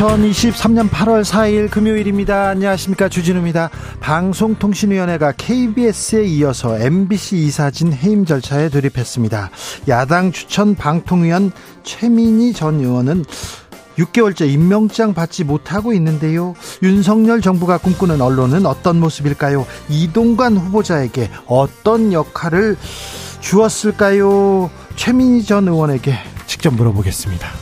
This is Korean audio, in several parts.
2023년 8월 4일 금요일입니다. 안녕하십니까. 주진우입니다. 방송통신위원회가 KBS에 이어서 MBC 이사진 해임 절차에 돌입했습니다. 야당 추천 방통위원 최민희 전 의원은 6개월째 임명장 받지 못하고 있는데요. 윤석열 정부가 꿈꾸는 언론은 어떤 모습일까요? 이동관 후보자에게 어떤 역할을 주었을까요? 최민희 전 의원에게 직접 물어보겠습니다.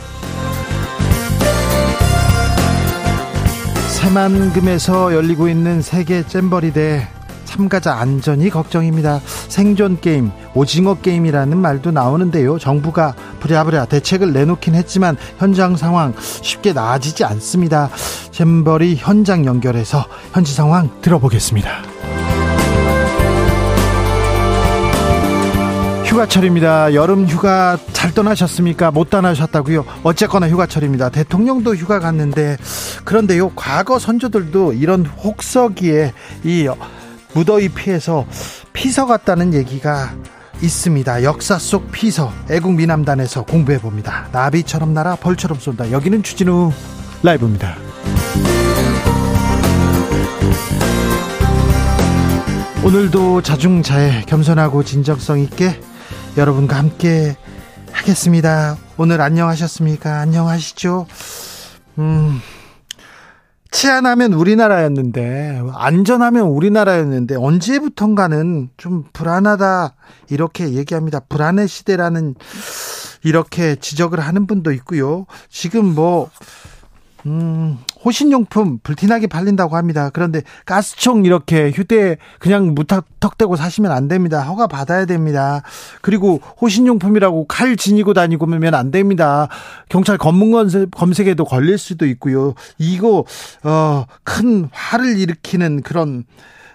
새만금에서 열리고 있는 세계 잼버리 대 참가자 안전이 걱정입니다. 생존 게임, 오징어 게임이라는 말도 나오는데요. 정부가 부랴부랴 대책을 내놓긴 했지만 현장 상황 쉽게 나아지지 않습니다. 잼버리 현장 연결해서 현지 상황 들어보겠습니다. 휴가철입니다. 여름 휴가 잘 떠나셨습니까? 못 떠나셨다고요? 어쨌거나 휴가철입니다. 대통령도 휴가 갔는데 그런데요. 과거 선조들도 이런 혹서기에 이 무더위 피해서 피서 갔다는 얘기가 있습니다. 역사 속 피서 애국 미남단에서 공부해 봅니다. 나비처럼 날아 벌처럼 쏜다. 여기는 추진우 라이브입니다. 오늘도 자중자애 겸손하고 진정성 있게 여러분과 함께 하겠습니다. 오늘 안녕하셨습니까? 안녕하시죠? 음, 치안하면 우리나라였는데, 안전하면 우리나라였는데, 언제부턴가는 좀 불안하다, 이렇게 얘기합니다. 불안의 시대라는, 이렇게 지적을 하는 분도 있고요. 지금 뭐, 음, 호신용품 불티나게 팔린다고 합니다. 그런데 가스총 이렇게 휴대 그냥 무턱턱대고 사시면 안 됩니다. 허가 받아야 됩니다. 그리고 호신용품이라고 칼 지니고 다니고 면안 됩니다. 경찰 검문 검색에도 걸릴 수도 있고요. 이거 어, 큰 화를 일으키는 그런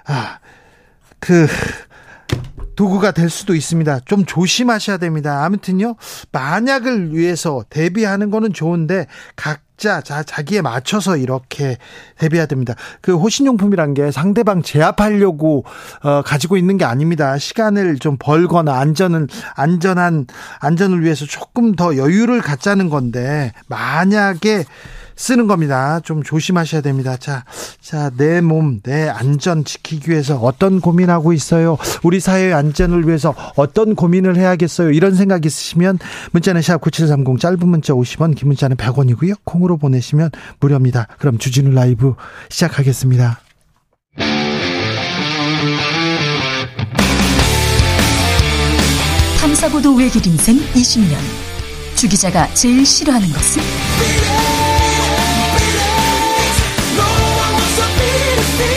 아, 그 도구가 될 수도 있습니다. 좀 조심하셔야 됩니다. 아무튼요, 만약을 위해서 대비하는 거는 좋은데 각 자 자, 자기에 맞춰서 이렇게 대비해야 됩니다. 그 호신용품이란 게 상대방 제압하려고 어, 가지고 있는 게 아닙니다. 시간을 좀 벌거나 안전을 안전한 안전을 위해서 조금 더 여유를 갖자는 건데 만약에 쓰는 겁니다. 좀 조심하셔야 됩니다. 자, 자, 내 몸, 내 안전 지키기 위해서 어떤 고민하고 있어요? 우리 사회의 안전을 위해서 어떤 고민을 해야겠어요? 이런 생각 있으시면 문자는 샵9730 짧은 문자 50원, 긴 문자는 100원이고요. 콩으로 보내시면 무료입니다. 그럼 주진우 라이브 시작하겠습니다. 탐사보도 외길 인생 20년. 주 기자가 제일 싫어하는 것은?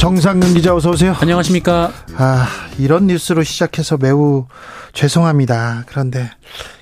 정상근 기자 어서 오세요. 안녕하십니까. 아, 이런 뉴스로 시작해서 매우 죄송합니다. 그런데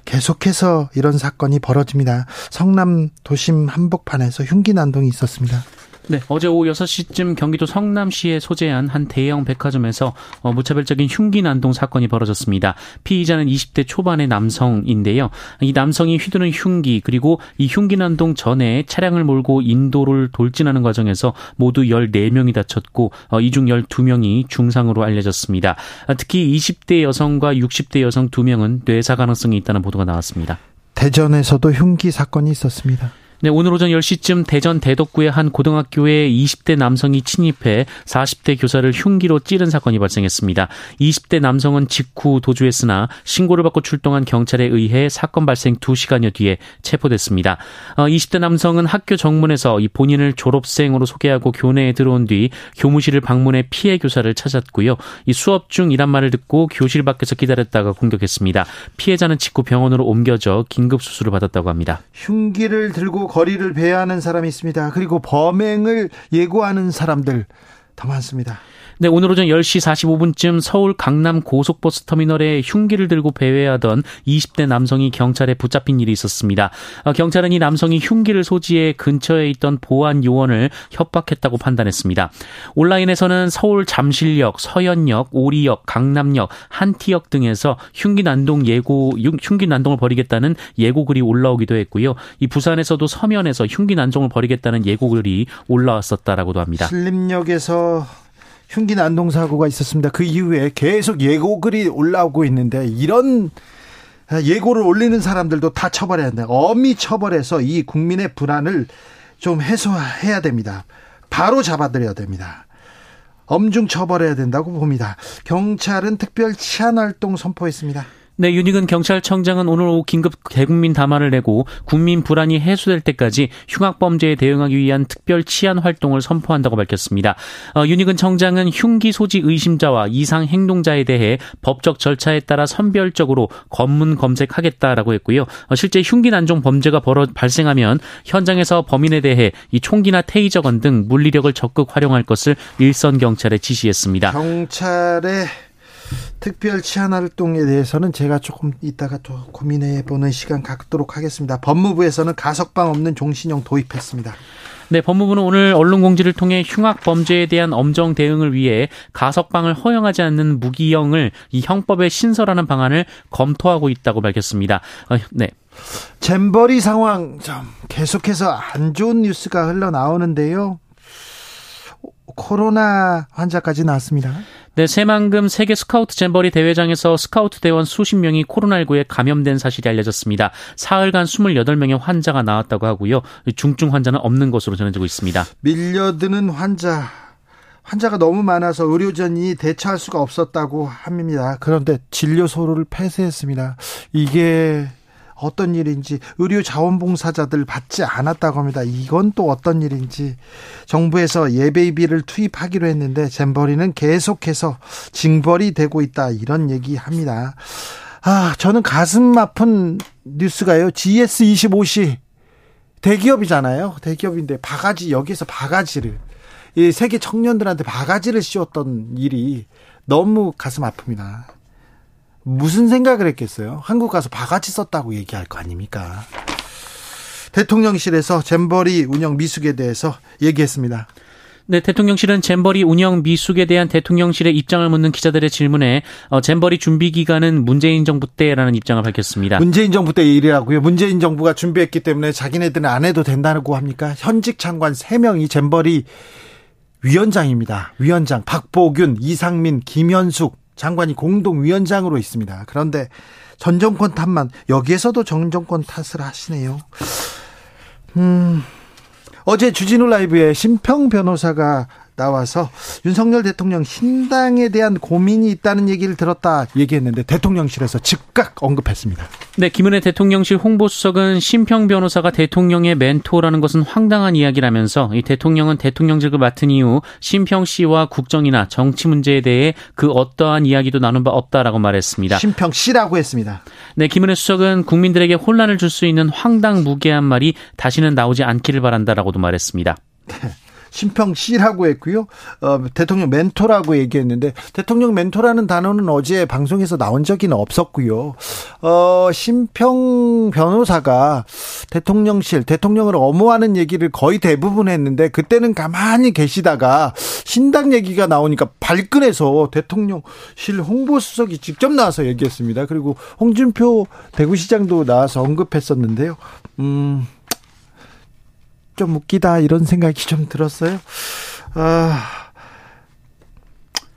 계속해서 이런 사건이 벌어집니다. 성남 도심 한복판에서 흉기 난동이 있었습니다. 네, 어제 오후 6시쯤 경기도 성남시에 소재한 한 대형 백화점에서 어, 무차별적인 흉기 난동 사건이 벌어졌습니다. 피의자는 20대 초반의 남성인데요. 이 남성이 휘두른 흉기 그리고 이 흉기 난동 전에 차량을 몰고 인도를 돌진하는 과정에서 모두 14명이 다쳤고 어, 이중 12명이 중상으로 알려졌습니다. 특히 20대 여성과 60대 여성 2명은 뇌사 가능성이 있다는 보도가 나왔습니다. 대전에서도 흉기 사건이 있었습니다. 네, 오늘 오전 10시쯤 대전 대덕구의 한 고등학교에 20대 남성이 침입해 40대 교사를 흉기로 찌른 사건이 발생했습니다. 20대 남성은 직후 도주했으나 신고를 받고 출동한 경찰에 의해 사건 발생 2시간여 뒤에 체포됐습니다. 20대 어, 남성은 학교 정문에서 본인을 졸업생으로 소개하고 교내에 들어온 뒤 교무실을 방문해 피해 교사를 찾았고요. 이 수업 중이란 말을 듣고 교실 밖에서 기다렸다가 공격했습니다. 피해자는 직후 병원으로 옮겨져 긴급 수술을 받았다고 합니다. 흉기를 들고 거리를 배회하는 사람이 있습니다. 그리고 범행을 예고하는 사람들 더 많습니다. 네, 오늘 오전 10시 45분쯤 서울 강남 고속버스 터미널에 흉기를 들고 배회하던 20대 남성이 경찰에 붙잡힌 일이 있었습니다. 어, 경찰은 이 남성이 흉기를 소지해 근처에 있던 보안 요원을 협박했다고 판단했습니다. 온라인에서는 서울 잠실역, 서현역, 오리역, 강남역, 한티역 등에서 흉기 난동 예고 흉기 난동을 벌이겠다는 예고글이 올라오기도 했고요. 이 부산에서도 서면에서 흉기 난동을 벌이겠다는 예고글이 올라왔었다라고도 합니다. 신림역에서 흉기 난동 사고가 있었습니다. 그 이후에 계속 예고글이 올라오고 있는데 이런 예고를 올리는 사람들도 다 처벌해야 한다. 엄히 처벌해서 이 국민의 불안을 좀 해소해야 됩니다. 바로 잡아들여야 됩니다. 엄중 처벌해야 된다고 봅니다. 경찰은 특별 치안 활동 선포했습니다. 네, 윤희근 경찰청장은 오늘 오후 긴급 대국민 담화를 내고 국민 불안이 해소될 때까지 흉악 범죄에 대응하기 위한 특별 치안 활동을 선포한다고 밝혔습니다. 어, 윤희근 청장은 흉기 소지 의심자와 이상 행동자에 대해 법적 절차에 따라 선별적으로 검문 검색하겠다라고 했고요. 어, 실제 흉기 난종 범죄가 벌어 발생하면 현장에서 범인에 대해 이 총기나 테이저건 등 물리력을 적극 활용할 것을 일선 경찰에 지시했습니다. 경찰의 특별 치안 활동에 대해서는 제가 조금 이따가 또 고민해 보는 시간 갖도록 하겠습니다. 법무부에서는 가석방 없는 종신형 도입했습니다. 네, 법무부는 오늘 언론 공지를 통해 흉악 범죄에 대한 엄정 대응을 위해 가석방을 허용하지 않는 무기형을 이 형법에 신설하는 방안을 검토하고 있다고 밝혔습니다. 어, 네. 잼버리 상황 좀 계속해서 안 좋은 뉴스가 흘러나오는데요. 코로나 환자까지 나왔습니다. 네, 새만금 세계 스카우트 잼버리 대회장에서 스카우트 대원 수십 명이 코로나19에 감염된 사실이 알려졌습니다. 사흘간 28명의 환자가 나왔다고 하고요. 중증 환자는 없는 것으로 전해지고 있습니다. 밀려드는 환자 환자가 너무 많아서 의료전이 대처할 수가 없었다고 합니다. 그런데 진료소를 폐쇄했습니다. 이게 어떤 일인지 의료 자원봉사자들 받지 않았다고 합니다. 이건 또 어떤 일인지 정부에서 예배비를 투입하기로 했는데 잼버리는 계속해서 징벌이 되고 있다 이런 얘기합니다. 아 저는 가슴 아픈 뉴스가요. GS25시 대기업이잖아요. 대기업인데 바가지 여기서 바가지를 이 세계 청년들한테 바가지를 씌웠던 일이 너무 가슴 아픕니다. 무슨 생각을 했겠어요? 한국 가서 바가지 썼다고 얘기할 거 아닙니까? 대통령실에서 잼버리 운영 미숙에 대해서 얘기했습니다. 네, 대통령실은 잼버리 운영 미숙에 대한 대통령실의 입장을 묻는 기자들의 질문에 어, 잼버리 준비 기간은 문재인 정부 때라는 입장을 밝혔습니다. 문재인 정부 때 일이라고요. 문재인 정부가 준비했기 때문에 자기네들은 안 해도 된다고 합니까? 현직 장관 3명이 잼버리 위원장입니다. 위원장 박보균, 이상민, 김현숙 장관이 공동위원장으로 있습니다. 그런데 전 정권 탓만 여기에서도 전 정권 탓을 하시네요. 음. 어제 주진우 라이브에 심평 변호사가 나와서 윤석열 대통령 신당에 대한 고민이 있다는 얘기를 들었다 얘기했는데 대통령실에서 즉각 언급했습니다. 네, 김은혜 대통령실 홍보수석은 심평 변호사가 대통령의 멘토라는 것은 황당한 이야기라면서 이 대통령은 대통령직을 맡은 이후 심평 씨와 국정이나 정치 문제에 대해 그 어떠한 이야기도 나눈 바 없다라고 말했습니다. 심평 씨라고 했습니다. 네, 김은혜 수석은 국민들에게 혼란을 줄 수 있는 황당무계한 말이 다시는 나오지 않기를 바란다라고도 말했습니다. 네. 심평 씨라고 했고요. 어, 대통령 멘토라고 얘기했는데 대통령 멘토라는 단어는 어제 방송에서 나온 적이 없었고요. 어, 심평 변호사가 대통령실 대통령을 엄호하는 얘기를 거의 대부분 했는데 그때는 가만히 계시다가 신당 얘기가 나오니까 발끈해서 대통령실 홍보수석이 직접 나와서 얘기했습니다. 그리고 홍준표 대구시장도 나와서 언급했었는데요. 음. 좀 웃기다 이런 생각이 좀 들었어요. 아,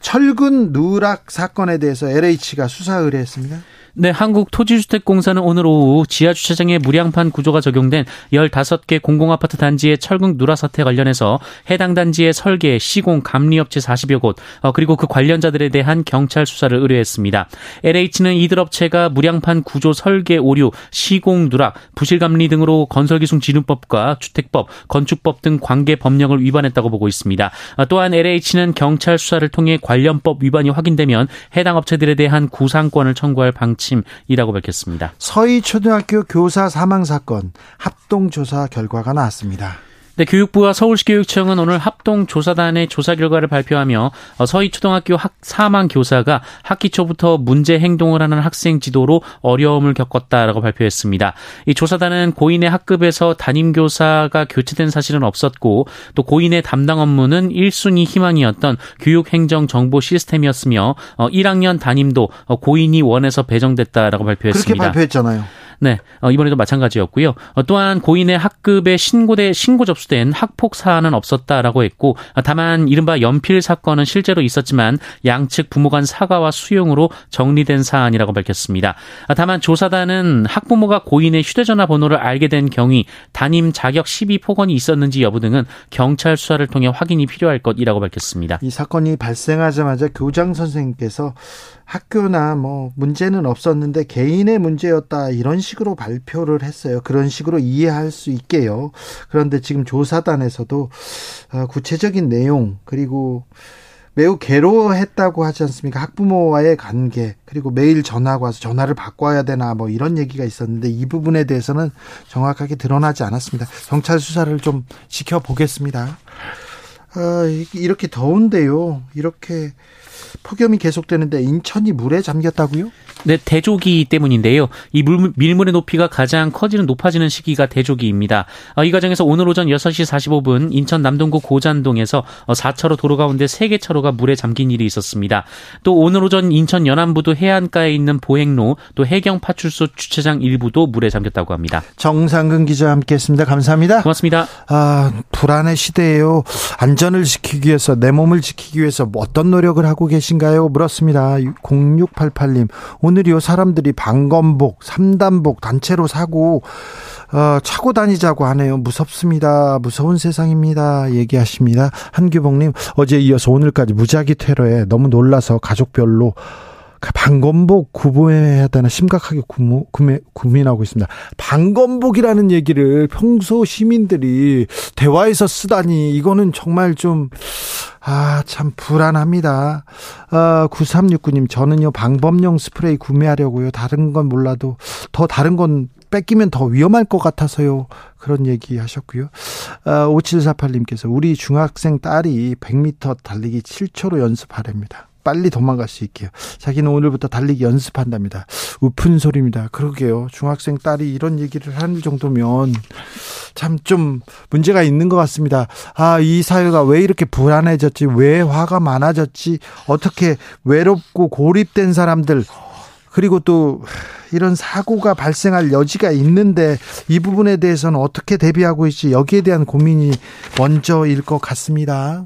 철근 누락 사건에 대해서 LH가 수사 의뢰했습니다. 네, 한국토지주택공사는 오늘 오후 지하주차장에 무량판 구조가 적용된 15개 공공아파트 단지의 철근 누라 사태 관련해서 해당 단지의 설계, 시공, 감리업체 40여 곳, 어, 그리고 그 관련자들에 대한 경찰 수사를 의뢰했습니다. LH는 이들 업체가 무량판 구조 설계 오류, 시공 누락, 부실감리 등으로 건설기술진흥법과 주택법, 건축법 등 관계 법령을 위반했다고 보고 있습니다. 어, 또한 LH는 경찰 수사를 통해 관련법 위반이 확인되면 해당 업체들에 대한 구상권을 청구할 방침 방침이라고 밝혔습니다. 서희 초등학교 교사 사망 사건 합동 조사 결과가 나왔습니다. 네, 교육부와 서울시교육청은 오늘 합동 조사단의 조사 결과를 발표하며 어, 서희 초등학교 학, 사망 교사가 학기 초부터 문제 행동을 하는 학생 지도로 어려움을 겪었다라고 발표했습니다. 이 조사단은 고인의 학급에서 담임 교사가 교체된 사실은 없었고 또 고인의 담당 업무는 1순위 희망이었던 교육행정정보 시스템이었으며 1학년 어, 담임도 어, 고인이 원해서 배정됐다라고 발표했습니다. 그렇게 발표했잖아요. 네, 어, 이번에도 마찬가지였고요. 어, 또한 고인의 학급에 신고돼 신고 접수된 학폭 사안은 없었다라고 했고, 어, 다만 이른바 연필 사건은 실제로 있었지만 양측 부모 간 사과와 수용으로 정리된 사안이라고 밝혔습니다. 다만 조사단은 학부모가 고인의 휴대전화 번호를 알게 된 경위, 담임 자격 시비 폭언이 있었는지 여부 등은 경찰 수사를 통해 확인이 필요할 것이라고 밝혔습니다. 이 사건이 발생하자마자 교장 선생님께서 학교나 뭐 문제는 없었는데 개인의 문제였다 이런 식으로 발표를 했어요. 그런 식으로 이해할 수 있게요. 그런데 지금 조사단에서도 어, 구체적인 내용 그리고 매우 괴로워했다고 하지 않습니까? 학부모와의 관계 그리고 매일 전화가 와서 전화를 바꿔야 되나 뭐 이런 얘기가 있었는데 이 부분에 대해서는 정확하게 드러나지 않았습니다. 경찰 수사를 좀 지켜보겠습니다. 아, 이렇게 더운데요. 이렇게 폭염이 계속되는데 인천이 물에 잠겼다고요? 네, 대조기 때문인데요. 이 물, 밀물의 높이가 가장 커지는 높아지는 시기가 대조기입니다. 어, 이 과정에서 오늘 오전 6시 45분 인천 남동구 고잔동에서 4차로 어, 도로 가운데 3개 차로가 물에 잠긴 일이 있었습니다. 또 오늘 오전 인천 연안부두 해안가에 있는 보행로 또 해경 파출소 주차장 일부도 물에 잠겼다고 합니다. 정상근 기자 함께했습니다. 감사합니다. 고맙습니다. 아, 불안의 시대예요. 안전을 지키기 위해서 내 몸을 지키기 위해서 어떤 노력을 하고 계신가요? 물었습니다. 0688님. 오늘이요 사람들이 방검복, 삼단복 단체로 사고 어, 차고 다니자고 하네요. 무섭습니다. 무서운 세상입니다. 얘기하십니다. 한규봉님 어제 이어서 오늘까지 무작위 테러에 너무 놀라서 가족별로 방검복 구매해야 되나 심각하게 구모, 구매, 고민하고 있습니다. 방검복이라는 얘기를 평소 시민들이 대화에서 쓰다니 이거는 정말 좀 아, 참 불안합니다. 아, 9369님, 저는요, 방범용 스프레이 구매하려고요. 다른 건 몰라도 더 다른 건 뺏기면 더 위험할 것 같아서요. 그런 얘기 하셨고요. 아, 5748님께서 우리 중학생 딸이 100m 달리기 7초로 연습하랍니다. 빨리 도망갈 수 있게요. 자기는 오늘부터 달리기 연습한답니다. 우픈 소리입니다. 그러게요. 중학생 딸이 이런 얘기를 하는 정도면 참 좀 문제가 있는 것 같습니다. 아, 이 사회가 왜 이렇게 불안해졌지? 왜 화가 많아졌지? 어떻게 외롭고 고립된 사람들 그리고 또 이런 사고가 발생할 여지가 있는데 이 부분에 대해서는 어떻게 대비하고 있지 여기에 대한 고민이 먼저일 것 같습니다.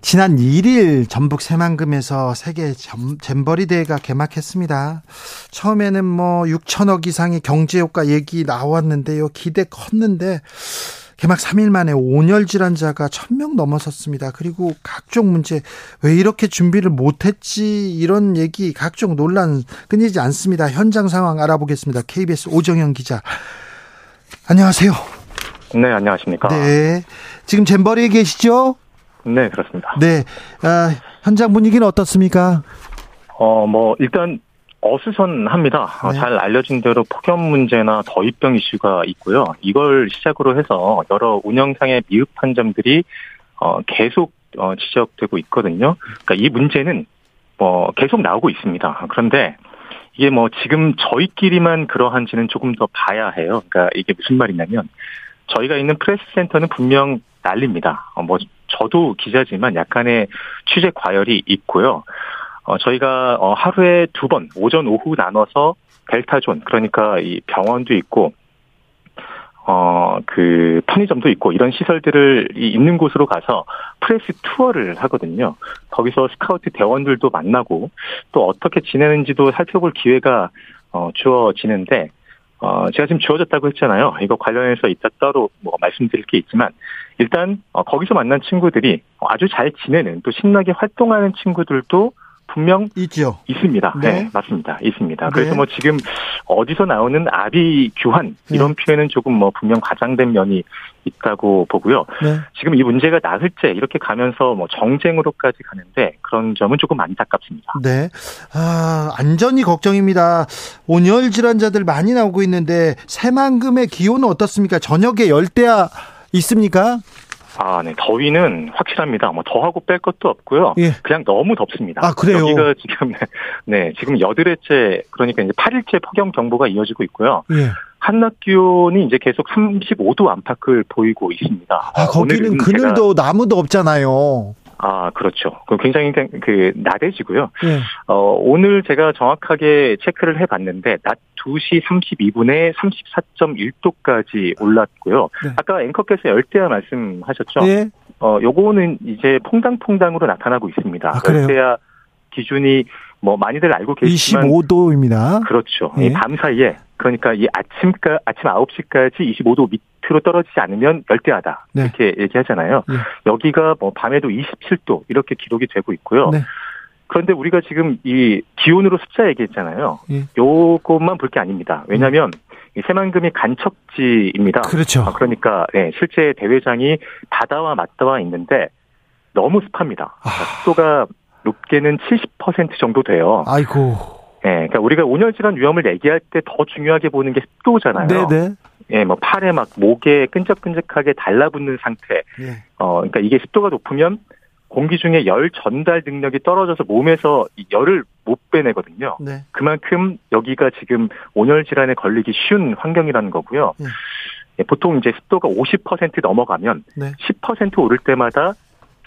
지난 1일 전북 새만금에서 세계 잼버리 대회가 개막했습니다. 처음에는 뭐 6천억 이상의 경제 효과 얘기 나왔는데요. 기대 컸는데 개막 3일 만에 온열 질환자가 1000명 넘어섰습니다. 그리고 각종 문제 왜 이렇게 준비를 못했지 이런 얘기 각종 논란 끊이지 않습니다. 현장 상황 알아보겠습니다. KBS 오정현 기자. 안녕하세요. 네, 안녕하십니까. 네. 지금 잼버리에 계시죠? 네, 그렇습니다. 네. 아, 현장 분위기는 어떻습니까? 어, 뭐, 일단, 어수선합니다. 네. 잘 알려진 대로 폭염 문제나 더위병 이슈가 있고요. 이걸 시작으로 해서 여러 운영상의 미흡한 점들이 어, 계속 어, 지적되고 있거든요. 그러니까 이 문제는 뭐 계속 나오고 있습니다. 그런데 이게 뭐 지금 저희끼리만 그러한지는 조금 더 봐야 해요. 그러니까 이게 무슨 말이냐면 저희가 있는 프레스 센터는 분명 난립니다. 어, 뭐 저도 기자지만 약간의 취재 과열이 있고요. 어, 저희가 어, 하루에 두 번 오전 오후 나눠서 델타존 그러니까 이 병원도 있고 어, 그, 편의점도 있고, 이런 시설들을 있는 곳으로 가서 press tour를 하거든요. 거기서 스카우트 대원들도 만나고, 또 어떻게 지내는지도 살펴볼 기회가, 어, 주어지는데, 어, 제가 지금 주어졌다고 했잖아요. 이거 관련해서 이따 따로 뭐 말씀드릴 게 있지만, 일단, 어, 거기서 만난 친구들이 아주 잘 지내는, 또 신나게 활동하는 친구들도 분명 있죠. 있습니다. 네, 네. 맞습니다. 있습니다. 그래서 네. 뭐 지금 어디서 나오는 아비 교환 이런 표현은 조금 뭐 분명 과장된 면이 있다고 보고요. 네. 지금 이 문제가 나흘째 이렇게 가면서 뭐 정쟁으로까지 가는데 그런 점은 조금 안타깝습니다. 네. 아, 안전이 걱정입니다. 온열 질환자들 많이 나오고 있는데 새만금의 기온은 어떻습니까? 저녁에 열대야 있습니까? 아, 네. 더위는 확실합니다. 뭐 더하고 뺄 것도 없고요. 예. 그냥 너무 덥습니다. 아, 그래요? 여기가 지금 네, 지금 여드레째 그러니까 이제 8일째 폭염 경보가 이어지고 있고요. 예. 한낮 기온이 이제 계속 35도 안팎을 보이고 있습니다. 아, 거기는 그늘도 나무도 없잖아요. 아, 그렇죠. 그 굉장히 그 나대지고요. 예. 어, 오늘 제가 정확하게 체크를 해 봤는데, 낮 2시 32분에 34.1도까지 올랐고요. 네. 아까 앵커께서 열대야 말씀하셨죠? 예. 어, 요거는 이제 퐁당퐁당으로 나타나고 있습니다. 아, 그래요? 열대야 기준이 뭐 많이들 알고 계시지만 25도입니다. 그렇죠. 예. 이밤 사이에 그러니까 이 아침까 아침 9시까지 25도 밑으로 떨어지지 않으면 열대야다 네. 이렇게 얘기하잖아요. 예. 여기가 뭐 밤에도 27도 이렇게 기록이 되고 있고요. 네. 그런데 우리가 지금 이 기온으로 숫자 얘기했잖아요. 예. 요것만 볼 게 아닙니다. 왜냐하면 이 새만금이 간척지입니다. 그렇죠. 아, 그러니까 네, 실제 대회장이 바다와 맞닿아 있는데 너무 습합니다. 아. 습도가 높게는 70% 정도 돼요. 아이고. 예, 그러니까 우리가 온열 질환 위험을 얘기할 때 더 중요하게 보는 게 습도잖아요. 네네. 예, 뭐 팔에 막 목에 끈적끈적하게 달라붙는 상태. 예. 어, 그러니까 이게 습도가 높으면 공기 중에 열 전달 능력이 떨어져서 몸에서 이 열을 못 빼내거든요. 네. 그만큼 여기가 지금 온열 질환에 걸리기 쉬운 환경이라는 거고요. 네. 예, 보통 이제 습도가 50% 넘어가면 네. 10% 오를 때마다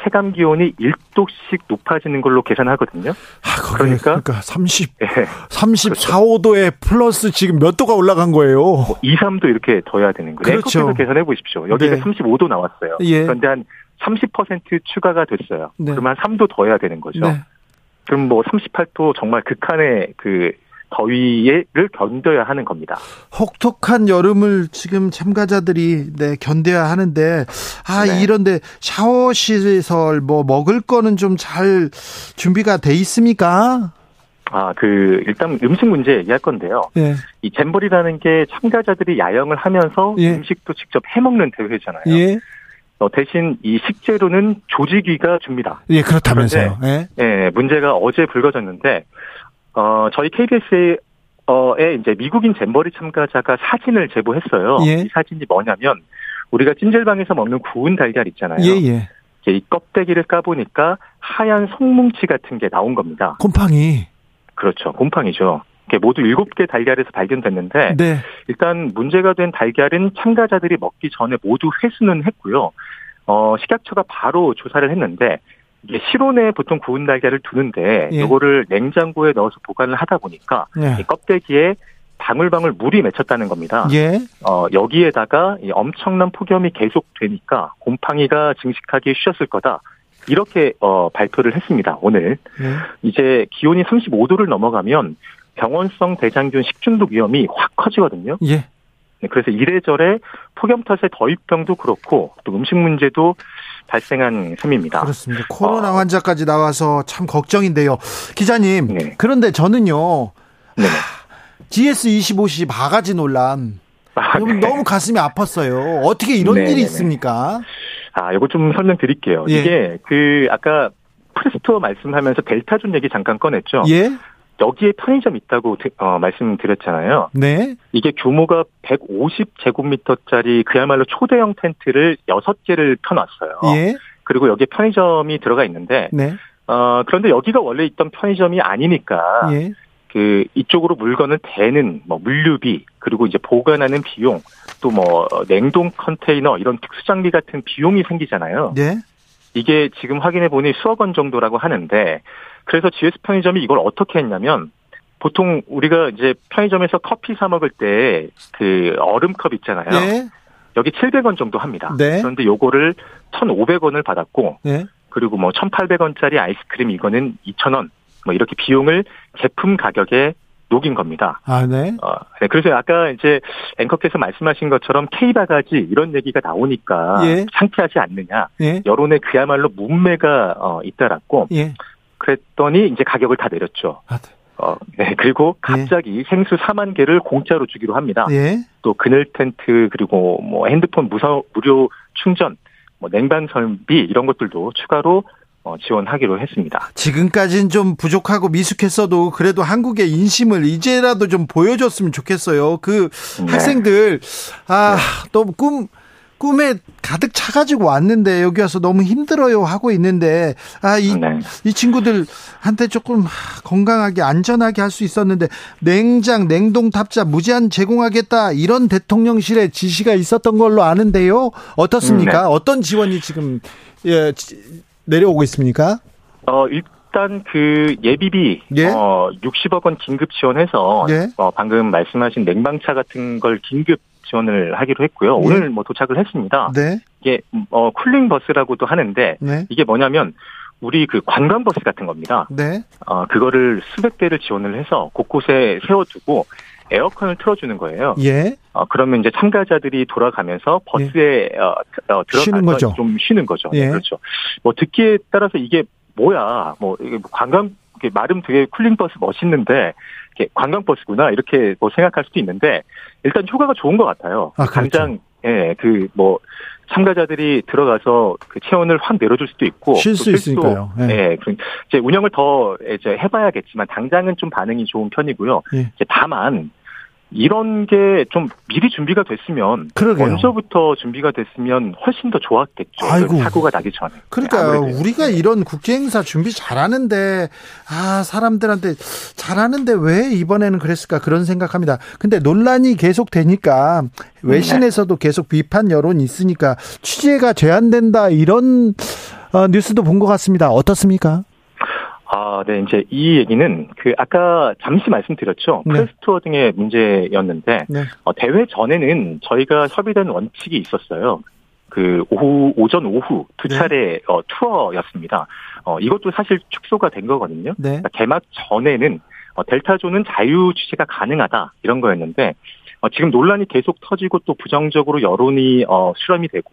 체감 기온이 1도씩 높아지는 걸로 계산하거든요. 아, 거기 그러니까? 그러니까 30 예. 34, 5도에 플러스 지금 몇 도가 올라간 거예요. 뭐 2, 3도 이렇게 더해야 되는 거예요. 그렇죠. 계산해 보십시오. 여기가 네. 35도 나왔어요. 예. 그런데 한 30% 추가가 됐어요. 네. 그러면 한 3도 더해야 되는 거죠. 네. 그럼 뭐 38도 정말 극한의 그 더위를 견뎌야 하는 겁니다. 혹독한 여름을 지금 참가자들이 네, 견뎌야 하는데 아 네. 이런데 샤워 시설 뭐 먹을 거는 좀 잘 준비가 돼 있습니까? 아, 그 일단 음식 문제 얘기할 건데요. 예. 이 잼버리라는 게 참가자들이 야영을 하면서 예. 음식도 직접 해 먹는 대회잖아요. 예. 어, 대신 이 식재료는 조직위가 줍니다. 예, 그렇다면서요. 예. 예, 문제가 어제 불거졌는데, 어, 저희 KBS에, 어,에 이제 미국인 잼버리 참가자가 사진을 제보했어요. 예. 이 사진이 뭐냐면, 우리가 찜질방에서 먹는 구운 달걀 있잖아요. 예, 예. 이 껍데기를 까보니까 하얀 속뭉치 같은 게 나온 겁니다. 곰팡이. 그렇죠. 곰팡이죠. 이게 모두 7개 달걀에서 발견됐는데, 네. 일단 문제가 된 달걀은 참가자들이 먹기 전에 모두 회수는 했고요. 어, 식약처가 바로 조사를 했는데 이게 실온에 보통 구운 달걀을 두는데 예. 이거를 냉장고에 넣어서 보관을 하다 보니까 예. 이 껍데기에 방울방울 물이 맺혔다는 겁니다. 예. 어, 여기에다가 이 엄청난 폭염이 계속 되니까 곰팡이가 증식하기 쉬웠을 거다. 이렇게 어, 발표를 했습니다. 오늘 예. 이제 기온이 35도를 넘어가면 병원성 대장균 식중독 위험이 확 커지거든요. 예. 네, 그래서 이래저래 폭염 탓에 더위병도 그렇고 또 음식 문제도 발생한 셈입니다. 그렇습니다. 코로나 어. 환자까지 나와서 참 걱정인데요. 기자님, 네. 그런데 저는요. 네네. GS25시 바가지 논란. 아, 네. 너무 가슴이 아팠어요. 어떻게 이런 네네네. 일이 있습니까? 아, 이거 좀 설명드릴게요. 예. 이게 그 아까 프레스토어 말씀하면서 델타존 얘기 잠깐 꺼냈죠. 예? 여기에 편의점 있다고 드- 어, 말씀드렸잖아요. 네. 이게 규모가 150제곱미터짜리 그야말로 초대형 텐트를 6개를 펴놨어요. 예? 그리고 여기에 편의점이 들어가 있는데 네. 어, 그런데 여기가 원래 있던 편의점이 아니니까 예. 그 이쪽으로 물건을 대는 뭐 물류비 그리고 이제 보관하는 비용 또 뭐 냉동 컨테이너 이런 특수 장비 같은 비용이 생기잖아요. 네. 이게 지금 확인해 보니 수억 원 정도라고 하는데 그래서 GS 편의점이 이걸 어떻게 했냐면 보통 우리가 이제 편의점에서 커피 사 먹을 때 그 얼음컵 있잖아요. 네. 여기 700원 정도 합니다. 네. 그런데 요거를 1,500원을 받았고 네. 그리고 뭐 1,800원짜리 아이스크림 이거는 2,000원 뭐 이렇게 비용을 제품 가격에 녹인 겁니다. 아, 네. 어, 네, 그래서 아까 이제 앵커께서 말씀하신 것처럼 K바가지 이런 얘기가 나오니까 예. 상쾌하지 않느냐. 예. 여론에 그야말로 문매가 어, 잇따랐고 예. 그랬더니 이제 가격을 다 내렸죠. 아, 네. 어, 네, 그리고 갑자기 생수 4만 개를 공짜로 주기로 합니다. 예. 또 그늘 텐트 그리고 뭐 핸드폰 무사, 무료 충전, 뭐 냉방 설비 이런 것들도 추가로 어, 지원하기로 했습니다. 지금까지는 좀 부족하고 미숙했어도 그래도 한국의 인심을 이제라도 좀 보여줬으면 좋겠어요. 그 네. 학생들 아 너무 꿈 꿈에 가득 차가지고 왔는데 여기 와서 너무 힘들어요 하고 있는데 아이이 네. 친구들한테 조금 건강하게 안전하게 할 수 있었는데 냉장 냉동 탑자 무제한 제공하겠다 이런 대통령실의 지시가 있었던 걸로 아는데요 어떻습니까? 네. 어떤 지원이 지금 예, 지- 내려오고 있습니까? 어, 일단 그 예비비 예. 어, 60억 원 긴급 지원해서 예. 어, 방금 말씀하신 냉방차 같은 걸 긴급 지원을 하기로 했고요. 예. 오늘 뭐 도착을 했습니다. 네, 이게 어, cooling 버스라고도 하는데 네, 이게 뭐냐면 우리 그 관광 버스 같은 겁니다. 네. 어, 그거를 수백 대를 지원을 해서 곳곳에 세워두고 에어컨을 틀어주는 거예요. 예. 어, 그러면 이제 참가자들이 돌아가면서 버스에 어, 어, 들어가서. 좀 쉬는 거죠. 네, 예. 그렇죠. 뭐 듣기에 따라서 이게 뭐야? 뭐 이게 뭐 관광 말은 되게 cooling 버스 멋있는데 이게 관광 버스구나 이렇게 뭐 생각할 수도 있는데 일단 효과가 좋은 것 같아요. 아, 그렇죠. 당장 예, 그 뭐 참가자들이 들어가서 그 체온을 확 내려줄 수도 있고 쉴또수쓸 있으니까요. 예. 예, 그 이제 운영을 더 이제 해봐야겠지만 당장은 좀 반응이 좋은 편이고요. 예. 이제 다만 이런 게 좀 미리 준비가 됐으면 그러게요. 먼저부터 준비가 됐으면 훨씬 더 좋았겠죠. 아이고. 사고가 나기 전에. 그러니까 네. 우리가 이런 국제 행사 준비 잘하는데 아 사람들한테 잘하는데 왜 이번에는 그랬을까 그런 생각합니다. 근데 논란이 계속 되니까 외신에서도 계속 비판 여론이 있으니까 취재가 제한된다 이런 어, 뉴스도 본 것 같습니다. 어떻습니까? 아, 네, 이제 이 얘기는 그 아까 잠시 말씀드렸죠. 네. 프레스투어 등의 문제였는데 네. 어, 대회 전에는 저희가 협의된 원칙이 있었어요. 그 오후 오전 오후 두 네. 차례 어, 투어였습니다. 어, 이것도 사실 축소가 된 거거든요. 네. 그러니까 개막 전에는 어, 델타존은 자유 취재가 가능하다 이런 거였는데 어, 지금 논란이 계속 터지고 또 부정적으로 여론이 어, 수렴이 되고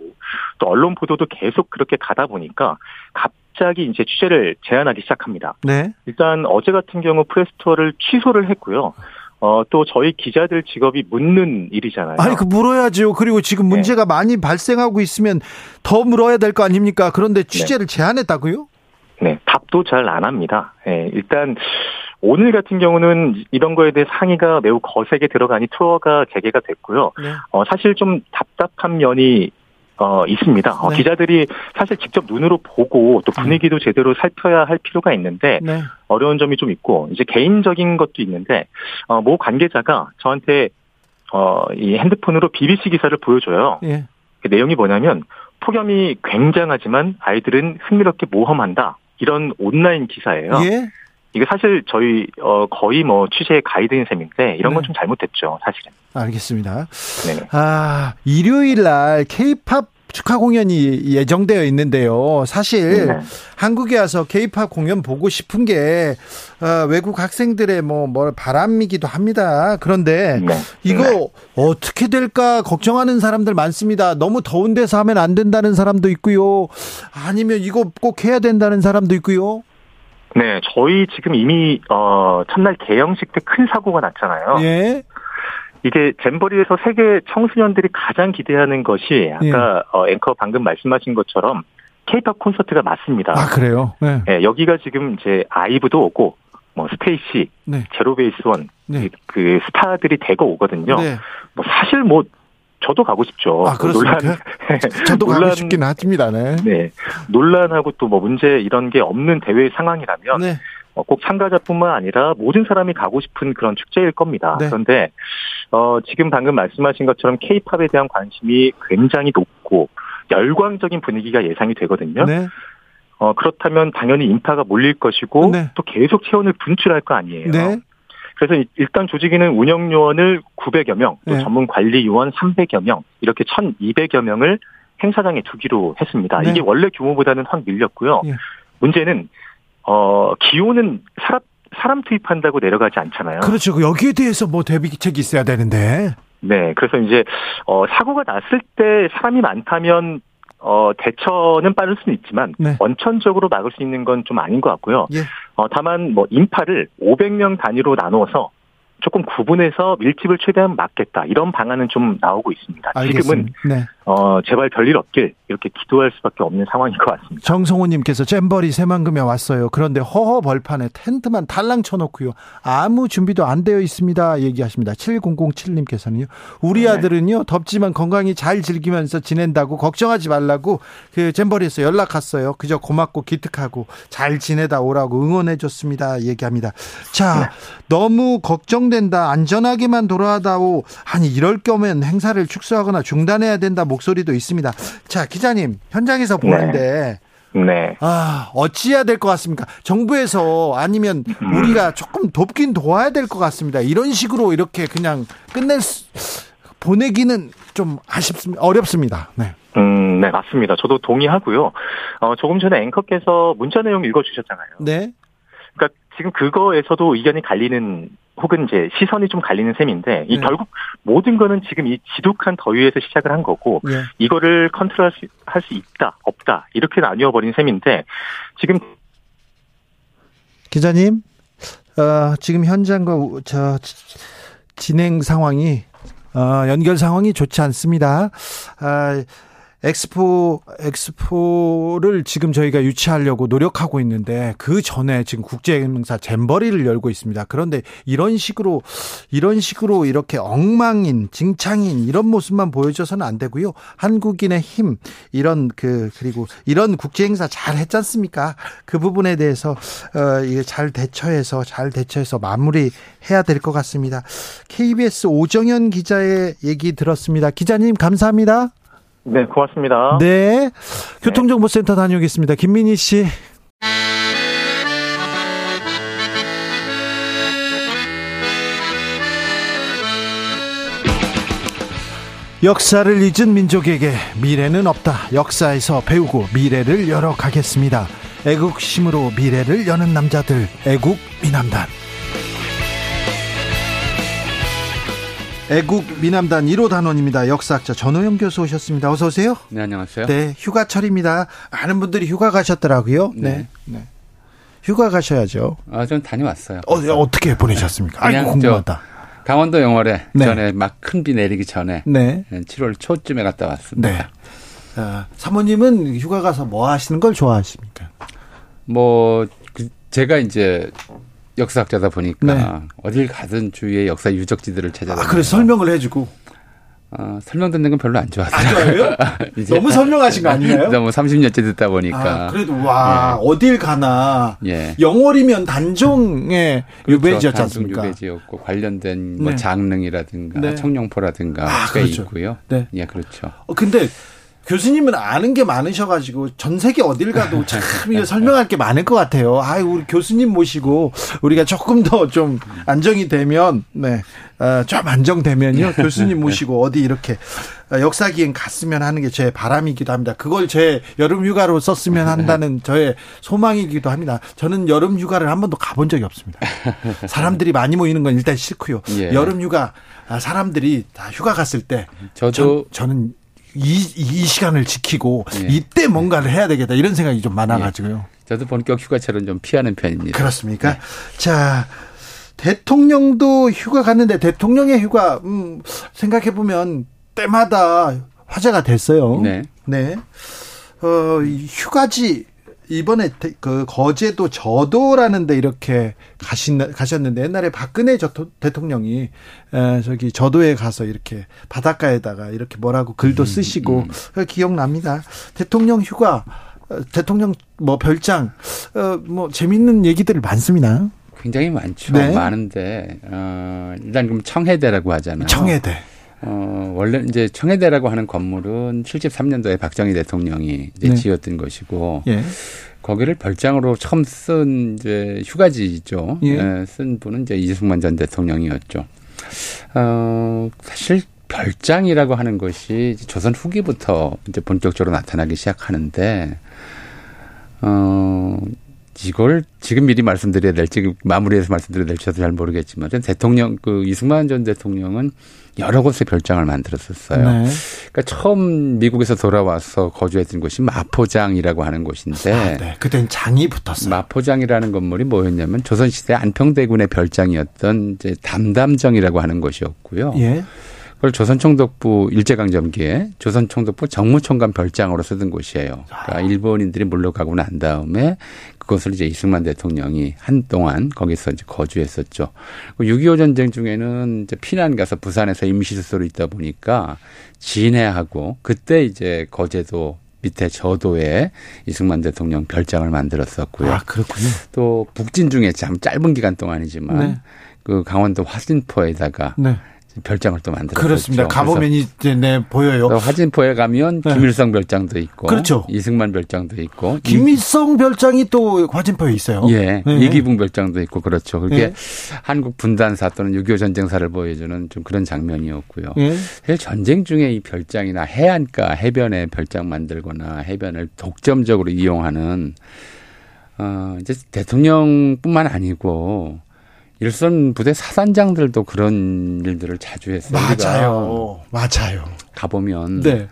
또 언론 보도도 계속 그렇게 가다 보니까 갑 자기 이제 취재를 제한하기 시작합니다. 네. 일단 어제 같은 경우 프레스 투어를 취소를 했고요. 어, 또 저희 기자들 직업이 묻는 일이잖아요. 아니 그 물어야죠. 그리고 지금 네. 문제가 많이 발생하고 있으면 더 물어야 될 거 아닙니까? 그런데 취재를 제한했다고요? 네, 답도 잘 안 합니다. 예, 일단 오늘 같은 경우는 이런 거에 대해 상의가 매우 거세게 들어가니 투어가 재개가 됐고요. 네. 어, 사실 좀 답답한 면이 어, 있습니다. 어, 네. 기자들이 사실 직접 눈으로 보고 또 분위기도 제대로 살펴야 할 필요가 있는데 네. 어려운 점이 좀 있고 이제 개인적인 것도 있는데 어, 모 관계자가 저한테 어, 이 핸드폰으로 BBC 기사를 보여줘요. 예. 그 내용이 뭐냐면 폭염이 굉장하지만 아이들은 흥미롭게 모험한다. 이런 온라인 기사예요. 예. 이게 사실 저희 어 거의 뭐 취재 가이드인 셈인데 이런 건 네. 좀 잘못됐죠, 사실은. 알겠습니다. 네. 아, 일요일 날 케이팝 축하 공연이 예정되어 있는데요. 사실 네. 한국에 와서 케이팝 공연 보고 싶은 게 어, 외국 학생들의 뭐, 뭐 바람이기도 합니다. 그런데 네. 이거 네. 어떻게 될까 걱정하는 사람들 많습니다. 너무 더운 데서 하면 안 된다는 사람도 있고요. 아니면 이거 꼭 해야 된다는 사람도 있고요. 네, 저희 지금 이미 어 첫날 개영식 때 큰 사고가 났잖아요. 예. 이게 잼버리에서 세계 청소년들이 가장 기대하는 것이 예. 아까 어, 앵커 방금 말씀하신 것처럼 케이팝 콘서트가 맞습니다. 아, 그래요? 네. 예, 여기가 지금 이제 아이브도 오고 뭐 스테이시, 네. 제로베이스원 네. 그 스타들이 대거 오거든요. 네. 뭐 사실 뭐 저도 가고 싶죠. 아, 그렇습니까? 저도 가고 논란, 싶긴 하십니다. 네. 네. 논란하고 또 뭐 문제 이런 게 없는 대회 상황이라면 네. 어, 꼭 참가자뿐만 아니라 모든 사람이 가고 싶은 그런 축제일 겁니다. 네. 그런데 어, 지금 방금 말씀하신 것처럼 케이팝에 대한 관심이 굉장히 높고 열광적인 분위기가 예상이 되거든요. 네. 어, 그렇다면 당연히 인파가 몰릴 것이고 네. 또 계속 체온을 분출할 거 아니에요. 네. 그래서 이- 일단 조직위는 운영 요원을 900여 명, 또 네. 전문 관리 요원 300여 명, 이렇게 1,200여 명을 행사장에 두기로 했습니다. 네. 이게 원래 규모보다는 확 밀렸고요. 예. 문제는 어 기온은 사람 사람 투입한다고 내려가지 않잖아요. 그렇죠. 여기에 대해서 뭐 대비책이 있어야 되는데. 네, 그래서 이제 어 사고가 났을 때 사람이 많다면 어 대처는 빠를 수는 있지만 네. 원천적으로 막을 수 있는 건 좀 아닌 것 같고요. 예. 어 다만 뭐 인파를 500명 단위로 나누어서 조금 구분해서 밀집을 최대한 막겠다 이런 방안은 좀 나오고 있습니다. 지금은 알겠습니다. 네. 어 제발 별일 없길 이렇게 기도할 수밖에 없는 상황인 것 같습니다. 정성호님께서 잼버리 새만금에 왔어요. 그런데 허허 벌판에 텐트만 달랑 쳐놓고요. 아무 준비도 안 되어 있습니다. 얘기하십니다. 7007님께서는요. 우리 네. 아들은요. 덥지만 건강히 잘 즐기면서 지낸다고 걱정하지 말라고 그 잼버리에서 연락 왔어요. 그저 고맙고 기특하고 잘 지내다 오라고 응원해 줬습니다. 얘기합니다. 자, 너무 걱정 된다. 안전하게만 돌아다오. 아니 이럴 거면 행사를 축소하거나 중단해야 된다 목소리도 있습니다. 자, 기자님 현장에서 보는데 네. 아, 어찌해야 될 것 같습니까? 정부에서 아니면 음. 우리가 조금 돕긴 도와야 될 것 같습니다. 이런 식으로 이렇게 그냥 끝낼 수, 보내기는 좀 아쉽습니다. 어렵습니다. 네. 음, 네, 맞습니다. 저도 동의하고요. 어, 조금 전에 앵커께서 문자 내용 읽어주셨잖아요. 네. 그러니까 지금 그거에서도 의견이 갈리는 혹은 이제 시선이 좀 갈리는 셈인데 이 네. 결국 모든 거는 지금 이 지독한 더위에서 시작을 한 거고 예. 이거를 컨트롤할 수, 할 수 있다 없다 이렇게 나뉘어 버린 셈인데 지금 기자님, 어, 지금 현장과 우- 저 지- 진행 상황이 어, 연결 상황이 좋지 않습니다. 아, 엑스포 엑스포를 지금 저희가 유치하려고 노력하고 있는데 그 전에 지금 국제 행사 잼버리를 열고 있습니다. 그런데 이런 식으로 이런 식으로 이렇게 엉망인 징창인 이런 모습만 보여줘서는 안 되고요. 한국인의 힘 이런 그 그리고 이런 국제 행사 잘 했지 않습니까? 그 부분에 대해서 어 이게 잘 대처해서 잘 대처해서 마무리해야 될 것 같습니다. KBS 오정현 기자의 얘기 들었습니다. 기자님 감사합니다. 네 고맙습니다. 네. 교통정보센터 다녀오겠습니다. 김민희 씨. 역사를 잊은 민족에게 미래는 없다. 역사에서 배우고 미래를 열어가겠습니다. 애국심으로 미래를 여는 남자들, 애국 미남단. 애국 미남단 1호 단원입니다. 역사학자 전호영 교수 오셨습니다. 어서 오세요. 네, 안녕하세요. 네, 휴가철입니다. 많은 분들이 휴가 가셨더라고요. 네. 네. 휴가 가셔야죠. 아, 전 다녀왔어요. 어, 어떻게 보내셨습니까? 아이고, 그냥 궁금하다. 강원도 영월에 네. 전에 막 큰 비 내리기 전에 네. 7월 초쯤에 갔다 왔습니다. 네. 아, 사모님은 휴가 가서 뭐 하시는 걸 좋아하십니까? 뭐 그, 제가 이제 역사학자다 보니까 네. 어딜 가든 주위의 역사 유적지들을 아, 찾아다니고 그래서 설명을 해주고. 어, 설명 듣는 건 별로 안 좋아해요? 이제 너무 설명하신 거 아니에요? 너무 30년째 듣다 보니까 아, 그래도 와, 어딜 가나. 예. 영월이면 단종의 유배지였지 단종 않습니까? 유배지였고 관련된 뭐 네. 장릉이라든가 네. 청룡포라든가 아, 꽤 그렇죠. 있고요. 네. 예, 그렇죠. 어, 근데 교수님은 아는 게 많으셔가지고 전 세계 어딜 가도 참 이거 설명할 게 많을 것 같아요. 아유 우리 교수님 모시고 우리가 조금 더 좀 안정이 되면 네, 어, 좀 안정되면요 교수님 모시고 어디 이렇게 어, 역사 기행 갔으면 하는 게 제 바람이기도 합니다. 그걸 제 여름 휴가로 썼으면 한다는 저의 소망이기도 합니다. 저는 여름 휴가를 한 번도 가본 적이 없습니다. 사람들이 많이 모이는 건 일단 싫고요. 예. 여름 휴가 아, 사람들이 다 휴가 갔을 때 저도 전, 저는 이, 이 시간을 지키고 예. 이때 뭔가를 해야 되겠다 이런 생각이 좀 많아가지고요. 저도 본격 휴가철은 좀 피하는 편입니다. 그렇습니까? 자, 대통령도 휴가 갔는데 대통령의 휴가, 음, 생각해 보면 때마다 화제가 됐어요. 네. 네. 어, 이 휴가지, 이번에 대- 그 거제도 저도라는데 이렇게 가신 가셨는데 옛날에 박근혜 저토, 대통령이 에, 저기 저도에 가서 이렇게 바닷가에다가 이렇게 뭐라고 글도 쓰시고 그 기억납니다. 대통령 휴가 어, 대통령 뭐 별장 어, 뭐 재밌는 얘기들 많습니다. 굉장히 많죠. 네. 많은데 어, 일단 그럼 청해대라고 하잖아요. 청해대. 어, 원래 이제 청해대라고 하는 건물은 73년도에 박정희 대통령이 이제 네. 지었던 것이고 예. 거기를 별장으로 처음 쓴 이제 휴가지죠. 예. 예, 쓴 분은 이제 이승만 전 대통령이었죠. 어, 사실 별장이라고 하는 것이 조선 후기부터 이제 본격적으로 나타나기 시작하는데 어, 이걸 지금 미리 말씀드려야 될지 마무리해서 말씀드려야 될지 저도 잘 모르겠지만 대통령 그 이승만 전 대통령은 여러 곳에 별장을 만들었었어요. 네. 그러니까 처음 미국에서 돌아와서 거주했던 곳이 마포장이라고 하는 곳인데 아, 네. 그땐 장이 붙었어요. 마포장이라는 건물이 뭐였냐면 조선시대 안평대군의 별장이었던 이제 담담정이라고 하는 곳이었고요. 예. 그걸 조선총독부 일제강점기에 조선총독부 정무총관 별장으로 쓰던 곳이에요. 그러니까 일본인들이 물러가고 난 다음에 그것을 이제 이승만 대통령이 한동안 거기서 이제 거주했었죠. 6.25 전쟁 중에는 이제 피난 가서 부산에서 임시수소로 있다 보니까 진해하고 그때 이제 거제도 밑에 저도에 이승만 대통령 별장을 만들었었고요. 아 그렇군요. 또 북진 중에 참 짧은 기간 동안이지만 네. 그 강원도 화진포에다가 네. 별장을 또 만들었죠. 그렇습니다. 가보면 이제 네 보여요. 또 화진포에 가면 네. 김일성 별장도 있고, 그렇죠. 이승만 별장도 있고, 김일성 별장이 또 화진포에 있어요. 예, 네. 이기붕 별장도 있고 그렇죠. 그게 네. 한국 분단사 또는 6.25 전쟁사를 보여주는 좀 그런 장면이었고요. 예. 사실 전쟁 중에 이 별장이나 해안가 해변에 별장 만들거나 해변을 독점적으로 이용하는 어 이제 대통령뿐만 아니고 일선 부대 사단장들도 그런 일들을 자주 했어요. 맞아요. 맞아요. 가보면 네.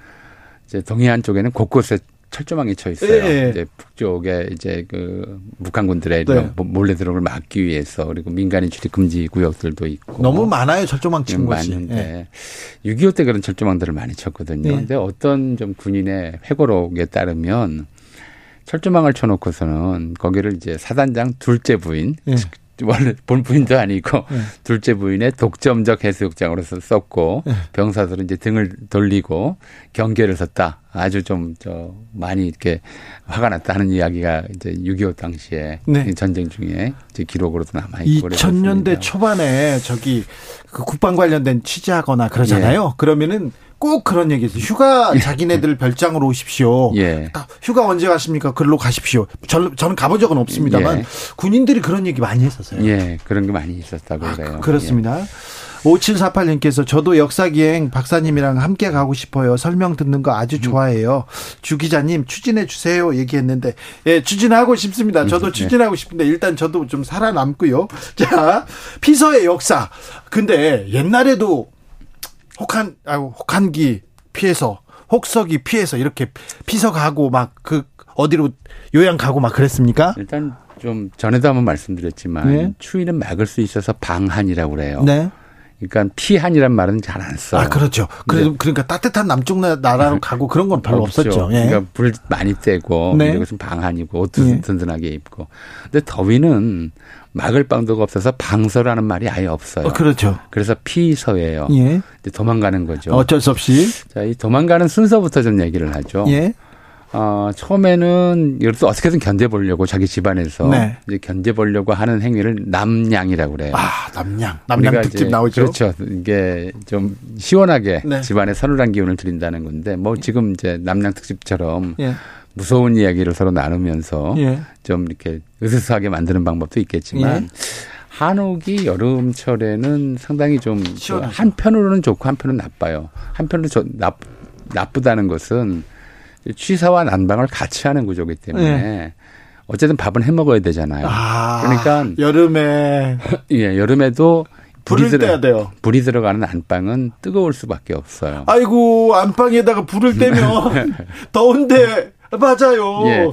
이제 동해안 쪽에는 곳곳에 철조망이 쳐 있어요. 예, 예. 이제 북쪽에 이제 그 북한군들의 네. 몰래 들어오를 막기 위해서 그리고 민간인 출입 금지 구역들도 있고 너무 많아요. 철조망 친. 예. 많은데 6.25 때 그런 철조망들을 많이 쳤거든요. 네. 근데 어떤 좀 군인의 회고록에 따르면 철조망을 쳐놓고서는 거기를 이제 사단장 둘째 부인 예. 원래 본 부인도 아니고 예. 둘째 부인의 독점적 해수욕장으로서 썼고 예. 병사들은 이제 등을 돌리고 경계를 섰다. 아주 좀 저 많이 이렇게 화가 났다 하는 이야기가 이제 6.25 당시에 네. 이 전쟁 중에 이제 기록으로도 남아 있고 2000년대 초반에 저기 그 국방 관련된 취재하거나 그러잖아요. 그러면은 꼭 그런 얘기 있어요. 휴가 자기네들 별장으로 오십시오. 예. 딱 휴가 언제 가십니까? 그걸로 가십시오. 저, 저는 가본 적은 없습니다만 예. 군인들이 그런 얘기 많이 했었어요. 예, 그런 게 많이 있었다고 아, 그래요. 그렇습니다. 5748님께서 저도 역사기행 박사님이랑 함께 가고 싶어요. 설명 듣는 거 아주 좋아해요. 주 기자님 추진해 주세요. 얘기했는데 예, 추진하고 싶습니다. 저도 추진하고 싶은데 일단 저도 좀 살아남고요. 자, 피서의 역사. 근데 옛날에도 혹한 아 혹한기 피해서 혹석이 피해서 이렇게 피서 가고 막 그 어디로 요양 가고 막 그랬습니까? 예. 일단 좀 전에도 한번 말씀드렸지만 네. 추위는 막을 수 있어서 방한이라고 그래요. 네. 그러니까 피한이란 말은 잘 안 써요. 아, 그렇죠. 그래도 그러니까 따뜻한 남쪽 나- 나라로 가고 그런 건 별로 없죠. 없었죠. 예. 그러니까 불 많이 떼고 네. 이것은 방한이고 옷도 예. 든든하게 입고. 근데 더위는 막을 방도가 없어서 방서라는 말이 아예 없어요. 어, 그렇죠. 그래서 피서예요. 예. 이제 도망가는 거죠. 어쩔 수 없이. 자, 이 도망가는 순서부터 좀 얘기를 하죠. 예. 어, 처음에는 이것도 어떻게든 견뎌보려고 자기 집안에서 네. 이제 견뎌보려고 하는 행위를 남양이라고 그래요. 아, 남양. 남양 특집 이제 나오죠. 그렇죠. 이게 좀 시원하게 네. 집안에 서늘한 기운을 드린다는 건데 뭐 지금 이제 남양 특집처럼 예. 무서운 이야기를 서로 나누면서 예. 좀 이렇게 으스스하게 만드는 방법도 있겠지만 예. 한옥이 여름철에는 상당히 좀 시원하죠. 한편으로는 좋고 한편은 나빠요. 한편으로 저, 나, 나쁘다는 것은 취사와 난방을 같이 하는 구조기 때문에 어쨌든 밥은 해 먹어야 되잖아요. 네. 아. 그러니까 여름에 예, 여름에도 불이 불을 들어 떼야 돼요. 불이 들어가는 안방은 뜨거울 수밖에 없어요. 아이고, 안방에다가 불을 떼면 더운데 맞아요. 예.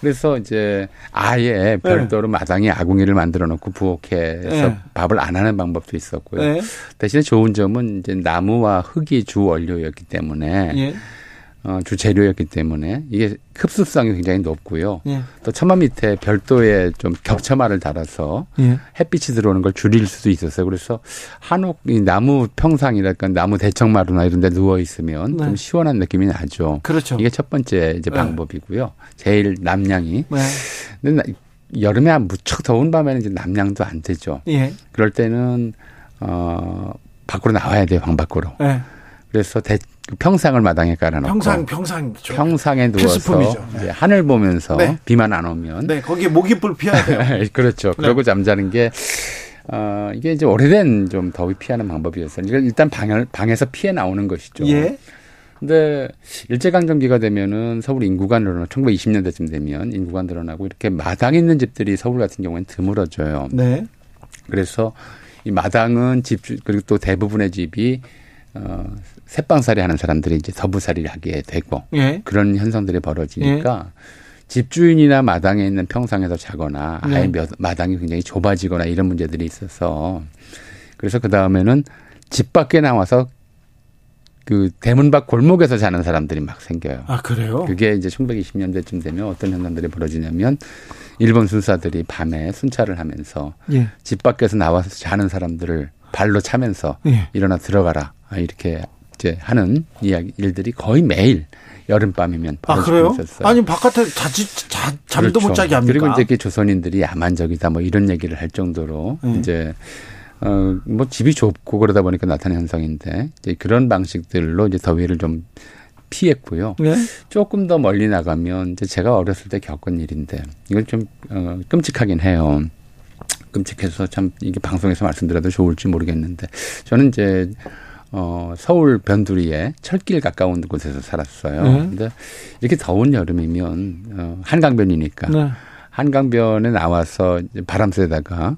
그래서 이제 아예 별도로 마당에 아궁이를 만들어 놓고 부엌에서 예. 밥을 안 하는 방법도 있었고요. 예. 대신에 좋은 점은 이제 나무와 흙이 주 원료였기 때문에 예. 어, 주재료였기 때문에 이게 흡수성이 굉장히 높고요. 예. 또 처마 밑에 별도의 좀 겹쳐마를 달아서 예. 햇빛이 들어오는 걸 줄일 수도 있었어요. 그래서 한옥 이 나무 평상이랄까 나무 대청마루나 이런 데 누워 있으면 네. 좀 시원한 느낌이 나죠. 그렇죠. 이게 첫 번째 이제 네. 방법이고요. 제일 남량이. 네. 근데 나- 여름에 무척 더운 밤에는 이제 남량도 안 되죠. 예. 그럴 때는 어 밖으로 나와야 돼요. 방 밖으로. 예. 그래서 대, 그 평상을 마당에 깔아놓고 평상 평상 죠 평상에 누워서 필수품이죠. 네. 하늘 보면서 네. 비만 안 오면 네, 거기에 모기불 피해야 돼요. 그렇죠. 그러고 잠자는 게 어, 이게 이제 오래된 좀 더위 피하는 방법이었어요. 이걸 일단 방을, 방에서 피해 나오는 것이죠. 예. 근데 일제강점기가 되면은 서울 인구가 늘어나고 1920년대쯤 되면 인구가 늘어나고 이렇게 마당에 있는 집들이 서울 같은 경우에는 드물어져요. 네. 그래서 이 마당은 집 그리고 또 대부분의 집이 어 새방살이 하는 사람들이 이제 더부살이를 하게 되고 예. 그런 현상들이 벌어지니까 집주인이나 마당에 있는 평상에서 자거나 아예 네. 몇- 마당이 굉장히 좁아지거나 이런 문제들이 있어서 그래서 그 다음에는 집 밖에 나와서 그 대문 밖 골목에서 자는 사람들이 막 생겨요. 아, 그래요? 그게 이제 1920년대쯤 되면 어떤 현상들이 벌어지냐면 일본 순사들이 밤에 순찰을 하면서 예. 집 밖에서 나와서 자는 사람들을 발로 차면서 예. 일어나 들어가라 아, 이렇게 이제 하는 이야기 일들이 거의 매일 여름밤이면 아, 벌어지고 그래요? 있었어요. 아니, 바깥에 자지, 자, 잠도 그렇죠. 못 자게 합니까? 그리고 이제 그 조선인들이 야만적이다 뭐 이런 얘기를 할 정도로 음. 이제 어뭐 집이 좁고 그러다 보니까 나타난 현상인데 이제 그런 방식들로 이제 더위를 좀 피했고요. 네. 조금 더 멀리 나가면 이제 제가 어렸을 때 겪은 일인데 이건 좀 어, 끔찍하긴 해요. 끔찍해서 참 이게 방송에서 말씀드려도 좋을지 모르겠는데 저는 이제 어 서울 변두리에 철길 가까운 곳에서 살았어요. 네. 근데 이렇게 더운 여름이면 어 한강변이니까 네. 한강변에 나와서 바람 쐬다가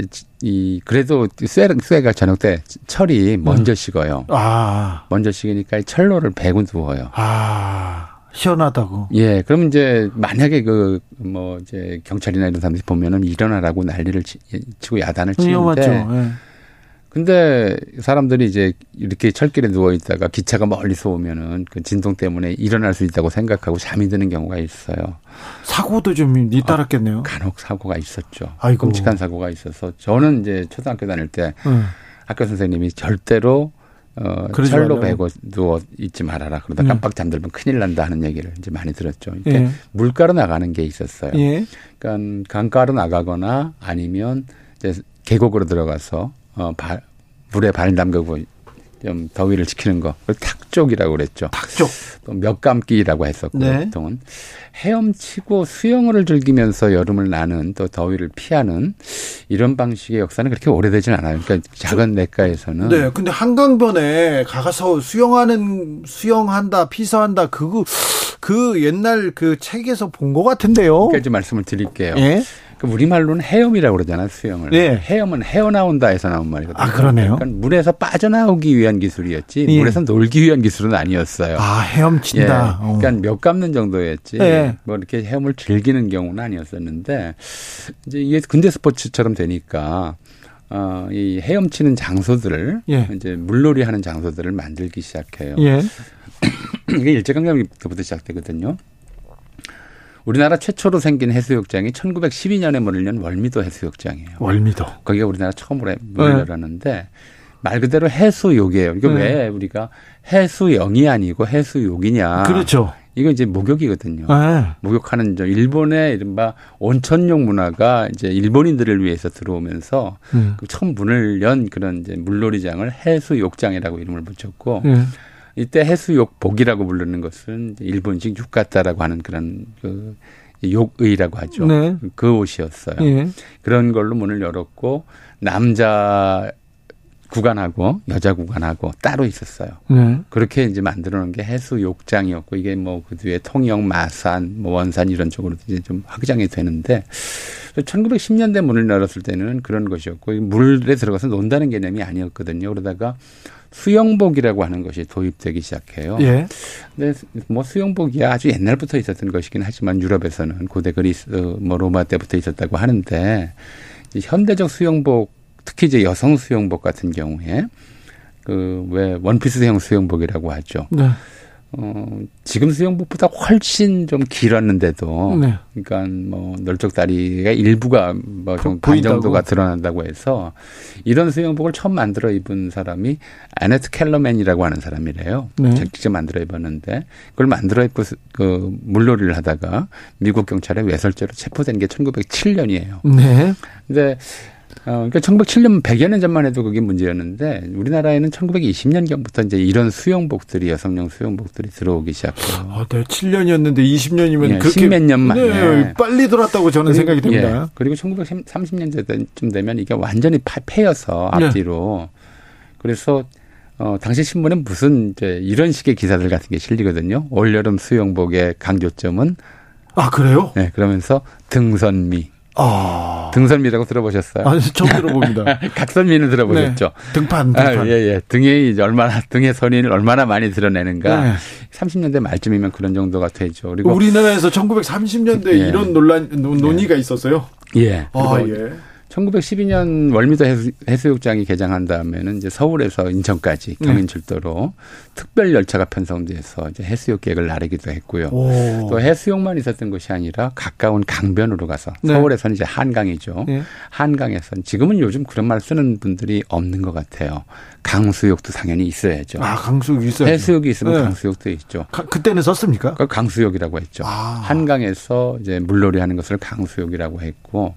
이- 이 그래도 쇠, 쇠가 저녁 때 철이 먼저 식어요. 아, 먼저 식으니까 이 철로를 베고 누워요. 아, 시원하다고. 예, 그럼 이제 만약에 그 뭐 이제 경찰이나 이런 사람들이 보면은 일어나라고 난리를 치, 치고 야단을 위험하죠. 치는데 예. 근데 사람들이 이제 이렇게 철길에 누워 있다가 기차가 멀리서 오면은 그 진동 때문에 일어날 수 있다고 생각하고 잠이 드는 경우가 있어요. 사고도 좀 잇따랐겠네요. 간혹 사고가 있었죠. 아이고. 끔찍한 사고가 있어서 저는 이제 초등학교 다닐 때 응. 학교 선생님이 절대로 어 철로. 베고 누워 있지 말아라. 그러다 음. 깜빡 잠들면 큰일 난다 하는 얘기를 이제 많이 들었죠. 이렇게 예. 물가로 나가는 게 있었어요. 예. 그러니까 강가로 나가거나 아니면 이제 계곡으로 들어가서 어 발, 물에 발 담그고 좀 더위를 식히는 거. 그걸 탁쪽이라고 그랬죠. 탁쪽. 또 몇감기라고 했었고 네. 보통은 헤엄치고 수영을 즐기면서 여름을 나는 또 더위를 피하는 이런 방식의 역사는 그렇게 오래되진 않아요. 그러니까 작은 내과에서는 네, 근데 한강변에 가서 수영하는 수영한다, 피서한다 그거 그 옛날 그 책에서 본 것 같은데요. 까지 말씀을 드릴게요. 예. 그 우리말로는 헤엄이라고 그러잖아요, 수영을. 네. 헤엄은 헤어나온다에서 나온 말이거든요. 아, 그러네요. 그러니까 물에서 빠져나오기 위한 기술이었지, 예. 물에서 놀기 위한 기술은 아니었어요. 아, 헤엄친다. 예. 어. 그러니까 몇 감는 정도였지. 예. 뭐 이렇게 헤엄을 즐기는 경우는 아니었었는데 이제 이게 근대 스포츠처럼 되니까 어, 이 헤엄치는 장소들을 예. 이제 물놀이 하는 장소들을 만들기 시작해요. 예. 이게 일제강점기부터 시작되거든요. 우리나라 최초로 생긴 해수욕장이 1912년에 문을 연 월미도 해수욕장이에요. 월미도. 거기가 우리나라 처음으로 문을 네. 열었는데 말 그대로 해수욕이에요. 이거 네. 왜 우리가 해수영이 아니고 해수욕이냐? 그렇죠. 이거 이제 목욕이거든요. 예. 목욕하는 저 일본의 이른바 온천욕 문화가 이제 일본인들을 위해서 들어오면서 음. 그 처음 문을 연 그런 이제 물놀이장을 해수욕장이라고 이름을 붙였고 예. 이때 해수욕 복이라고 부르는 것은 일본식 육가따라고 하는 그런 그 욕의라고 하죠. 네. 그 옷이었어요. 예. 그런 걸로 문을 열었고 남자 구간하고 여자 구간하고 따로 있었어요. 네. 그렇게 이제 만들어 놓은 게 해수 욕장이었고 이게 뭐 그 뒤에 통영, 마산, 뭐 원산 이런 쪽으로 이제 좀 확장이 되는데 1910년대 문을 열었을 때는 그런 것이었고 물에 들어가서 논다는 개념이 아니었거든요. 그러다가 수영복이라고 하는 것이 도입되기 시작해요. 예. 근데 뭐 수영복이 아주 옛날부터 있었던 것이긴 하지만 유럽에서는 고대 그리스 뭐 로마 때부터 있었다고 하는데 이 현대적 수영복 특히 이제 여성 수영복 같은 경우에 그 왜 원피스형 수영복이라고 하죠. 네. 어, 지금 수영복보다 훨씬 좀 길었는데도, 네. 그러니까 뭐 넓적 다리가 일부가 뭐좀 반 정도가 드러난다고 해서 이런 수영복을 처음 만들어 입은 사람이 아네트 켈러맨이라고 하는 사람이래요. 네. 직접 만들어 입었는데 그걸 만들어 입고 그 물놀이를 하다가 미국 경찰에 외설죄로 체포된 게 1907년이에요. 네. 근데 어, 그러니까 1907년 100여 년 전만 해도 그게 문제였는데 우리나라에는 1920년경부터 이제 이런 수영복들이 여성용 수영복들이 들어오기 시작해요. 아, 네, 7년이었는데 20년이면 예, 그렇게 십몇년 만에 네, 빨리 들어왔다고 저는 그리고, 생각이 듭니다. 예, 그리고 1930년대쯤 되면 이게 완전히 파, 패여서 네. 앞뒤로 네. 그래서 어, 당시 신문에 무슨 이제 이런 식의 기사들 같은 게 실리거든요. 올여름 수영복의 강조점은 아 그래요? 네, 그러면서 등선미. 아. 등선미라고 들어보셨어요? 아니, 처음 들어봅니다. 각선미는 들어보셨죠? 네. 등판, 등판. 아, 예, 예. 등에 이제 얼마나, 등의 선인을 얼마나 많이 드러내는가. 네. 30년대 말쯤이면 그런 정도가 되죠. 그리고. 우리나라에서 1930년대 예. 이런 논란, 논의가 예. 있었어요? 예. 아, 예. 1912년 월미도 해수, 욕장이 개장한 다음에는 이제 서울에서 인천까지 네. 경인 출도로 네. 특별 열차가 편성돼서 이제 해수욕 계획을 나르기도 했고요. 오. 또 해수욕만 있었던 것이 아니라 가까운 강변으로 가서 네. 서울에서는 이제 한강이죠. 네. 한강에서는 지금은 요즘 그런 말 쓰는 분들이 없는 것 같아요. 강수욕도 당연히 있어야죠. 아, 강수욕 있어야죠. 해수욕이 있으면 네. 강수욕도 있죠. 가, 그때는 썼습니까? 그 강수욕이라고 했죠. 아. 한강에서 이제 물놀이 하는 것을 강수욕이라고 했고,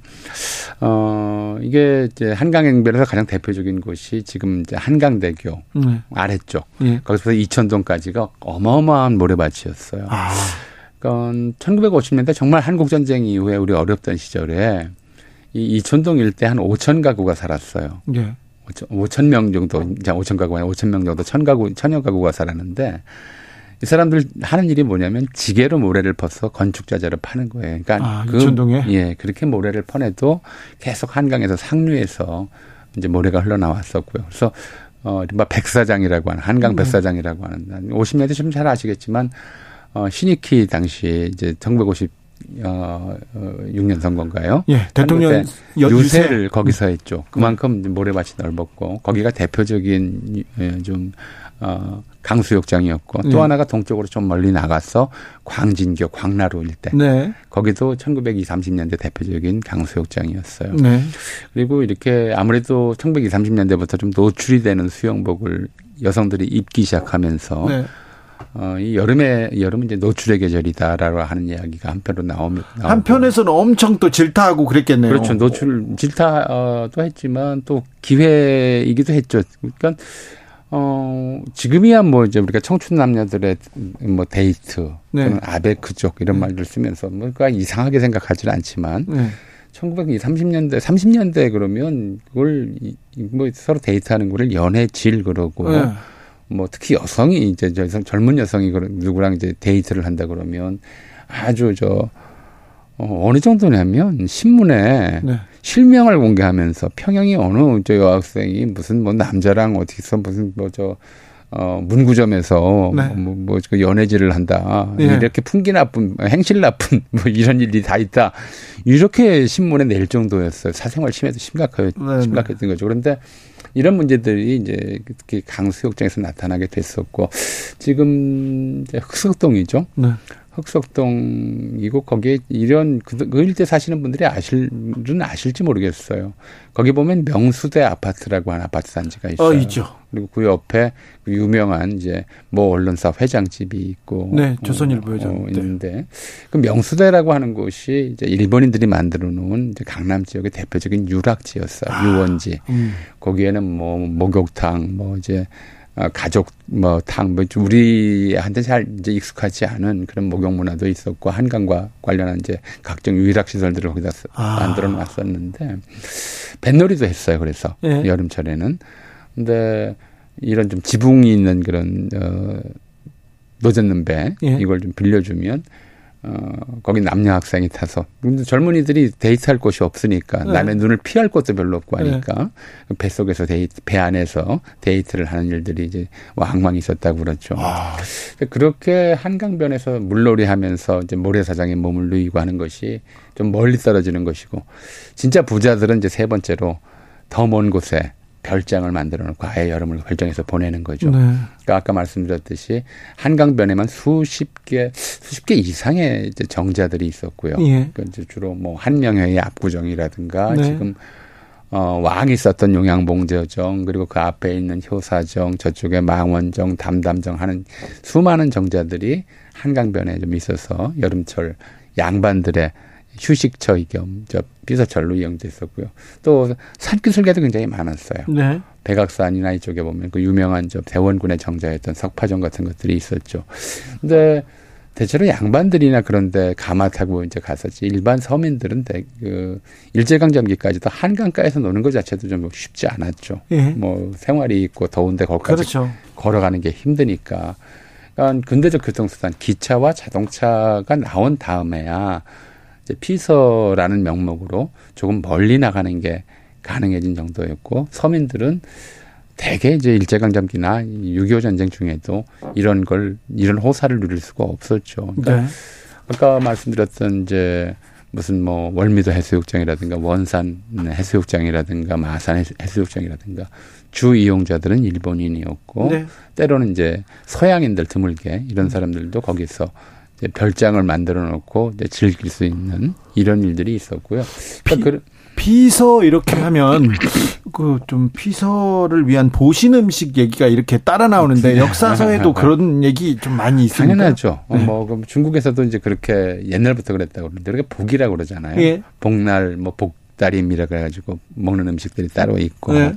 어, 이게 이제 한강행변에서 가장 대표적인 곳이 지금 이제 한강대교 네. 아래쪽. 네. 거기서 이천동까지가 어마어마한 모래밭이었어요. 아. 그건 1950년대 정말 한국전쟁 이후에 우리 어렵던 시절에 이 이천동 일대 한 5천 가구가 살았어요. 네. 5천 명 정도, 이제 5천 가구가 아니라 5천 명 정도, 천 가구, 천여 가구가 살았는데 이 사람들 하는 일이 뭐냐면 지게로 모래를 퍼서 건축자재로 파는 거예요. 그러니까 아, 그 이천동에? 예, 그렇게 모래를 퍼내도 계속 한강에서 상류에서 이제 모래가 흘러나왔었고요. 그래서 어, 이른바 백사장이라고 하는 한강 네. 백사장이라고 하는 50년대 좀잘 아시겠지만 어, 신익희 당시 이제 1950 어, 어 6년 선거인가요? 예, 대통령 유세를 유세. 거기서 했죠. 그만큼 모래밭이 넓었고 거기가 대표적인 예, 좀 어, 강수욕장이었고 네. 또 하나가 동쪽으로 좀 멀리 나가서 광진교 광나루 일대 네. 거기도 1920, 30년대 대표적인 강수욕장이었어요. 네. 그리고 이렇게 아무래도 1920, 30년대부터 좀 노출이 되는 수영복을 여성들이 입기 시작하면서 네. 어, 이 여름에 여름은 이제 노출의 계절이다라고 하는 이야기가 한편으로 나오면 한편에서는 엄청 또 질타하고 그랬겠네요. 그렇죠. 노출 질타도 했지만 또 기회이기도 했죠. 그러니까 어, 지금이야 뭐 이제 우리가 청춘 남녀들의 뭐 데이트, 네. 또는 아베크족 이런 네. 말들 쓰면서 뭔가 이상하게 생각하지는 않지만 네. 1920, 30년대, 30년대 그러면 그걸 뭐 서로 데이트하는 거를 연애질 그러고 네. 뭐 특히 여성이 이제 여성 젊은 여성이 누구랑 이제 데이트를 한다 그러면 아주 저 어, 어느 정도냐면 신문에 네. 실명을 공개하면서 평양이 어느 저 여학생이 무슨 뭐 남자랑 어디서 무슨 뭐저 어, 문구점에서 네. 뭐, 뭐, 그 연애질을 한다. 네. 이렇게 풍기 나쁜, 행실 나쁜, 뭐 이런 일이 다 있다. 이렇게 신문에 낼 정도였어요. 사생활 침해도 심각하, 네. 심각했던 거죠. 그런데 이런 문제들이 이제 특히 강수욕장에서 나타나게 됐었고, 지금 흑석동이죠. 네. 흑석동이고 거기에 이런 그, 그 일대 사시는 분들이 아실은 아실지 모르겠어요. 거기 보면 명수대 아파트라고 하는 아파트 단지가 있어요. 어, 있죠. 그리고 그 옆에 그 유명한 이제 모 언론사 회장집이 있고 네, 조선일보 회장 어, 있는데 그 명수대라고 하는 곳이 이제 일본인들이 만들어 놓은 이제 강남 지역의 대표적인 유락지였어요. 아, 유원지. 음. 거기에는 뭐 목욕탕 뭐 이제 어, 가족 뭐 탕, 뭐 우리한테 잘 이제 익숙하지 않은 그런 목욕 문화도 있었고 한강과 관련한 이제 각종 유일학 시설들을 거기다 아. 만들어 놨었는데 뱃놀이도 했어요. 그래서 예. 여름철에는 근데 이런 좀 지붕이 있는 그런 어 노젓는 배 예. 이걸 좀 빌려주면 어, 거기 남녀 학생이 타서. 근데 젊은이들이 데이트할 곳이 없으니까 네. 남의 눈을 피할 곳도 별로 없고 하니까 네. 뱃속에서 데이트, 배 안에서 데이트를 하는 일들이 이제 왕왕 있었다고 그렇죠. 아. 그렇게 한강변에서 물놀이 하면서 이제 모래사장에 몸을 누이고 하는 것이 좀 멀리 떨어지는 것이고 진짜 부자들은 이제 세 번째로 더 먼 곳에 별장을 만들어 놓고 아예 여름을 별장에서 보내는 거죠. 네. 그러니까 아까 말씀드렸듯이 한강변에만 수십 개, 수십 개 이상의 이제 정자들이 있었고요. 예. 그러니까 이제 주로 뭐 한명회의 압구정이라든가 네. 지금 어, 왕이 썼던 용양봉저정 그리고 그 앞에 있는 효사정 저쪽에 망원정 담담정 하는 수많은 정자들이 한강변에 좀 있어서 여름철 양반들의 휴식처 겸저 비서철로 이용됐었고요. 또 산기슭에도 굉장히 많았어요. 네. 백악산이나 이쪽에 보면 그 유명한 저 대원군의 정자였던 석파정 같은 것들이 있었죠. 근데 대체로 양반들이나 그런데 가마 타고 이제 갔었지 일반 서민들은 대, 그 일제강점기까지도 한강가에서 노는 것 자체도 좀 쉽지 않았죠. 예. 뭐 생활이 있고 더운데 거기까지 그렇죠. 걸어가는 게 힘드니까. 그러니까 근대적 교통수단 기차와 자동차가 나온 다음에야 피서라는 명목으로 조금 멀리 나가는 게 가능해진 정도였고 서민들은 대개 이제 일제강점기나 6.25 전쟁 중에도 이런 걸 이런 호사를 누릴 수가 없었죠. 그러니까 네. 아까 말씀드렸던 이제 무슨 뭐 월미도 해수욕장이라든가 원산 해수욕장이라든가 마산 해수욕장이라든가 주 이용자들은 일본인이었고 네. 때로는 이제 서양인들 드물게 이런 사람들도 거기서 이제 별장을 만들어 놓고 즐길 수 있는 이런 일들이 있었고요. 그러니까 그 피서 이렇게 하면 그 좀 피서를 위한 보신 음식 얘기가 이렇게 따라 나오는데 네. 역사서에도 그런 얘기 좀 많이 있습니다. 당연하죠. 네. 뭐 그럼 중국에서도 이제 그렇게 옛날부터 그랬다고 그러는데 그렇게 복이라고 그러잖아요. 예. 복날 뭐 복다림이라 그래가지고 먹는 음식들이 따로 있고 네.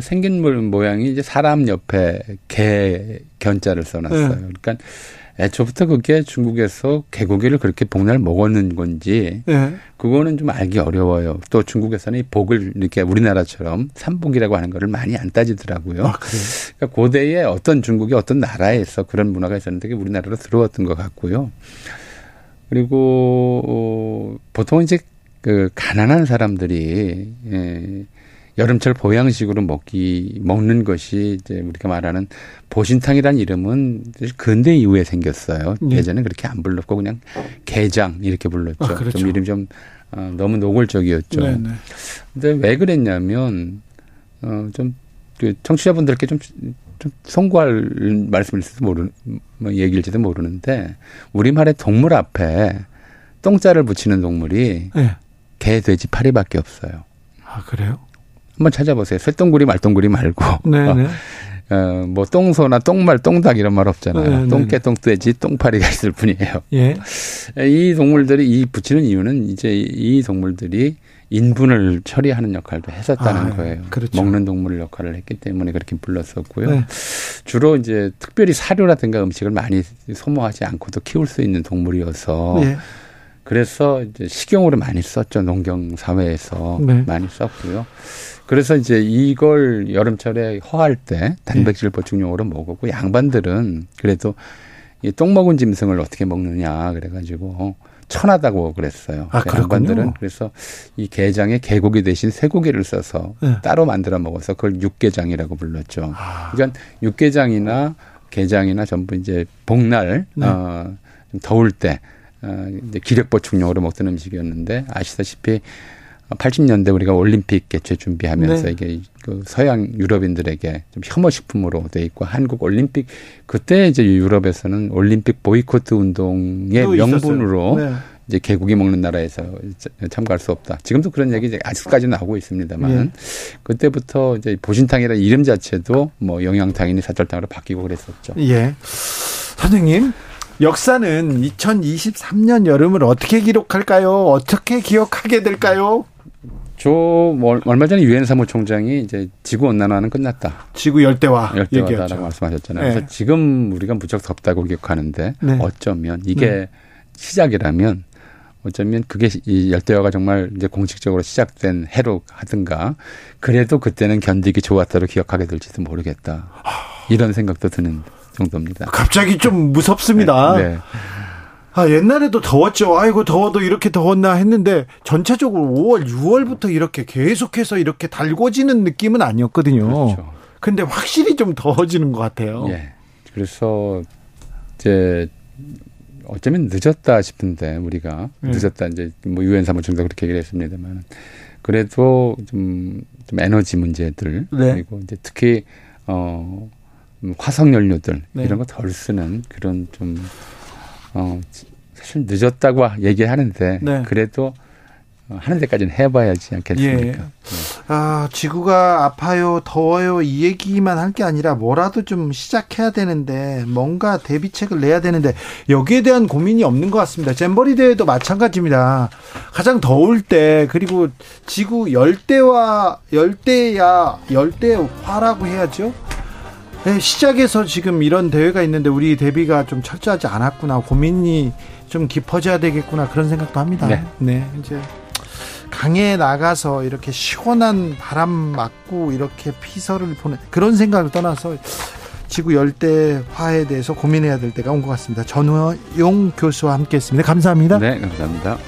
생긴 모양이 이제 사람 옆에 개 견자를 써놨어요. 네. 그러니까 애초부터 그게 중국에서 개고기를 그렇게 복날 먹었는 건지 네. 그거는 좀 알기 어려워요. 또 중국에서는 이 복을 이렇게 우리나라처럼 삼복이라고 하는 거를 많이 안 따지더라고요. 아, 그러니까 고대에 어떤 중국의 어떤 나라에서 그런 문화가 있었는데 그게 우리나라로 들어왔던 것 같고요. 그리고 어, 보통 이제 그 가난한 사람들이 예, 여름철 보양식으로 먹기 먹는 것이 이제 우리가 말하는 보신탕이라는 이름은 근대 이후에 생겼어요. 네. 예전에 그렇게 안 불렀고 그냥 게장 이렇게 불렀죠. 아, 그렇죠. 좀 이름 좀 어, 너무 노골적이었죠. 네, 네. 근데 왜 그랬냐면 어좀 그 청취자분들께 좀, 좀 송구할 말씀일지도 모르 뭐 얘기일지도 모르는데 우리말의 동물 앞에 똥자를 붙이는 동물이 네. 개, 돼지, 파리밖에 없어요. 아 그래요? 한번 찾아보세요. 쇠똥구리 말똥구리 말고. 네네. 어, 뭐 똥소나 똥말, 똥닭 이런 말 없잖아요. 똥개, 똥돼지, 똥파리가 있을 뿐이에요. 예. 이 동물들이 이 붙이는 이유는 이제 이 동물들이 인분을 처리하는 역할도 했었다는 아, 거예요. 그렇죠. 먹는 동물 역할을 했기 때문에 그렇게 불렀었고요. 네. 주로 이제 특별히 사료라든가 음식을 많이 소모하지 않고도 키울 수 있는 동물이어서 네. 그래서 이제 식용으로 많이 썼죠. 농경 사회에서 네. 많이 썼고요. 그래서 이제 이걸 여름철에 허할 때 단백질 보충용으로 먹었고 양반들은 그래도 이 똥 먹은 짐승을 어떻게 먹느냐 그래가지고 천하다고 그랬어요. 아, 그 양반들은 그래서 이 게장에 개고기 대신 쇠고기를 써서 네. 따로 만들어 먹어서 그걸 육개장이라고 불렀죠. 아. 그러니까 육개장이나 게장이나 전부 이제 복날 네. 어, 좀 더울 때 어, 이제 기력 보충용으로 먹던 음식이었는데 아시다시피 80년대 우리가 올림픽 개최 준비하면서 네. 이게 그 서양 유럽인들에게 좀 혐오 식품으로 돼 있고 한국 올림픽 그때 이제 유럽에서는 올림픽 보이코트 운동의 명분으로 네. 이제 개고기 먹는 나라에서 참가할 수 없다. 지금도 그런 얘기 이제 아직까지 나오고 있습니다만 예. 그때부터 이제 보신탕이라는 이름 자체도 뭐 영양탕이니 사철탕으로 바뀌고 그랬었죠. 예. 선생님 역사는 2023년 여름을 어떻게 기록할까요? 어떻게 기억하게 될까요? 저 뭐, 얼마 전에 유엔 사무총장이 이제 지구 온난화는 끝났다. 지구 열대화 열대화다라고 말씀하셨잖아요. 네. 그래서 지금 우리가 무척 덥다고 기억하는데 네. 어쩌면 이게 네. 시작이라면 어쩌면 그게 이 열대화가 정말 이제 공식적으로 시작된 해로 하든가 그래도 그때는 견디기 좋았다로 기억하게 될지도 모르겠다. 이런 생각도 드는 정도입니다. 갑자기 좀 무섭습니다. 네. 네. 아, 옛날에도 더웠죠. 아이고, 더워도 이렇게 더웠나 했는데, 전체적으로 5월, 6월부터 이렇게 계속해서 이렇게 달궈지는 느낌은 아니었거든요. 그렇죠. 근데 확실히 좀 더워지는 것 같아요. 예. 그래서, 이제, 어쩌면 늦었다 싶은데, 우리가. 네. 늦었다, 이제, 뭐, 유엔 사무총장 그렇게 얘기를 했습니다만. 그래도 좀 좀 에너지 문제들 네. 그리고 이제 특히 어 음, 화석 연료들 네. 이런 거 덜 쓰는 그런 좀 어, 사실 늦었다고 얘기하는데 네. 그래도 어, 하는 데까지는 해봐야지 않겠습니까? 예. 아, 지구가 아파요, 더워요, 이 얘기만 할 게 아니라 뭐라도 좀 시작해야 되는데, 뭔가 대비책을 내야 되는데, 여기에 대한 고민이 없는 것 같습니다. 잼버리 대회도 마찬가지입니다. 가장 더울 때, 그리고 지구 열대와, 열대야, 열대화라고 해야죠? 네, 시작에서 지금 이런 대회가 있는데, 우리 대비가 좀 철저하지 않았구나, 고민이 좀 깊어져야 되겠구나, 그런 생각도 합니다. 네. 네 이제. 강에 나가서 이렇게 시원한 바람 맞고 이렇게 피서를 보내 그런 생각을 떠나서 지구 열대화에 대해서 고민해야 될 때가 온 것 같습니다. 전우용 교수와 함께했습니다. 감사합니다. 네, 감사합니다.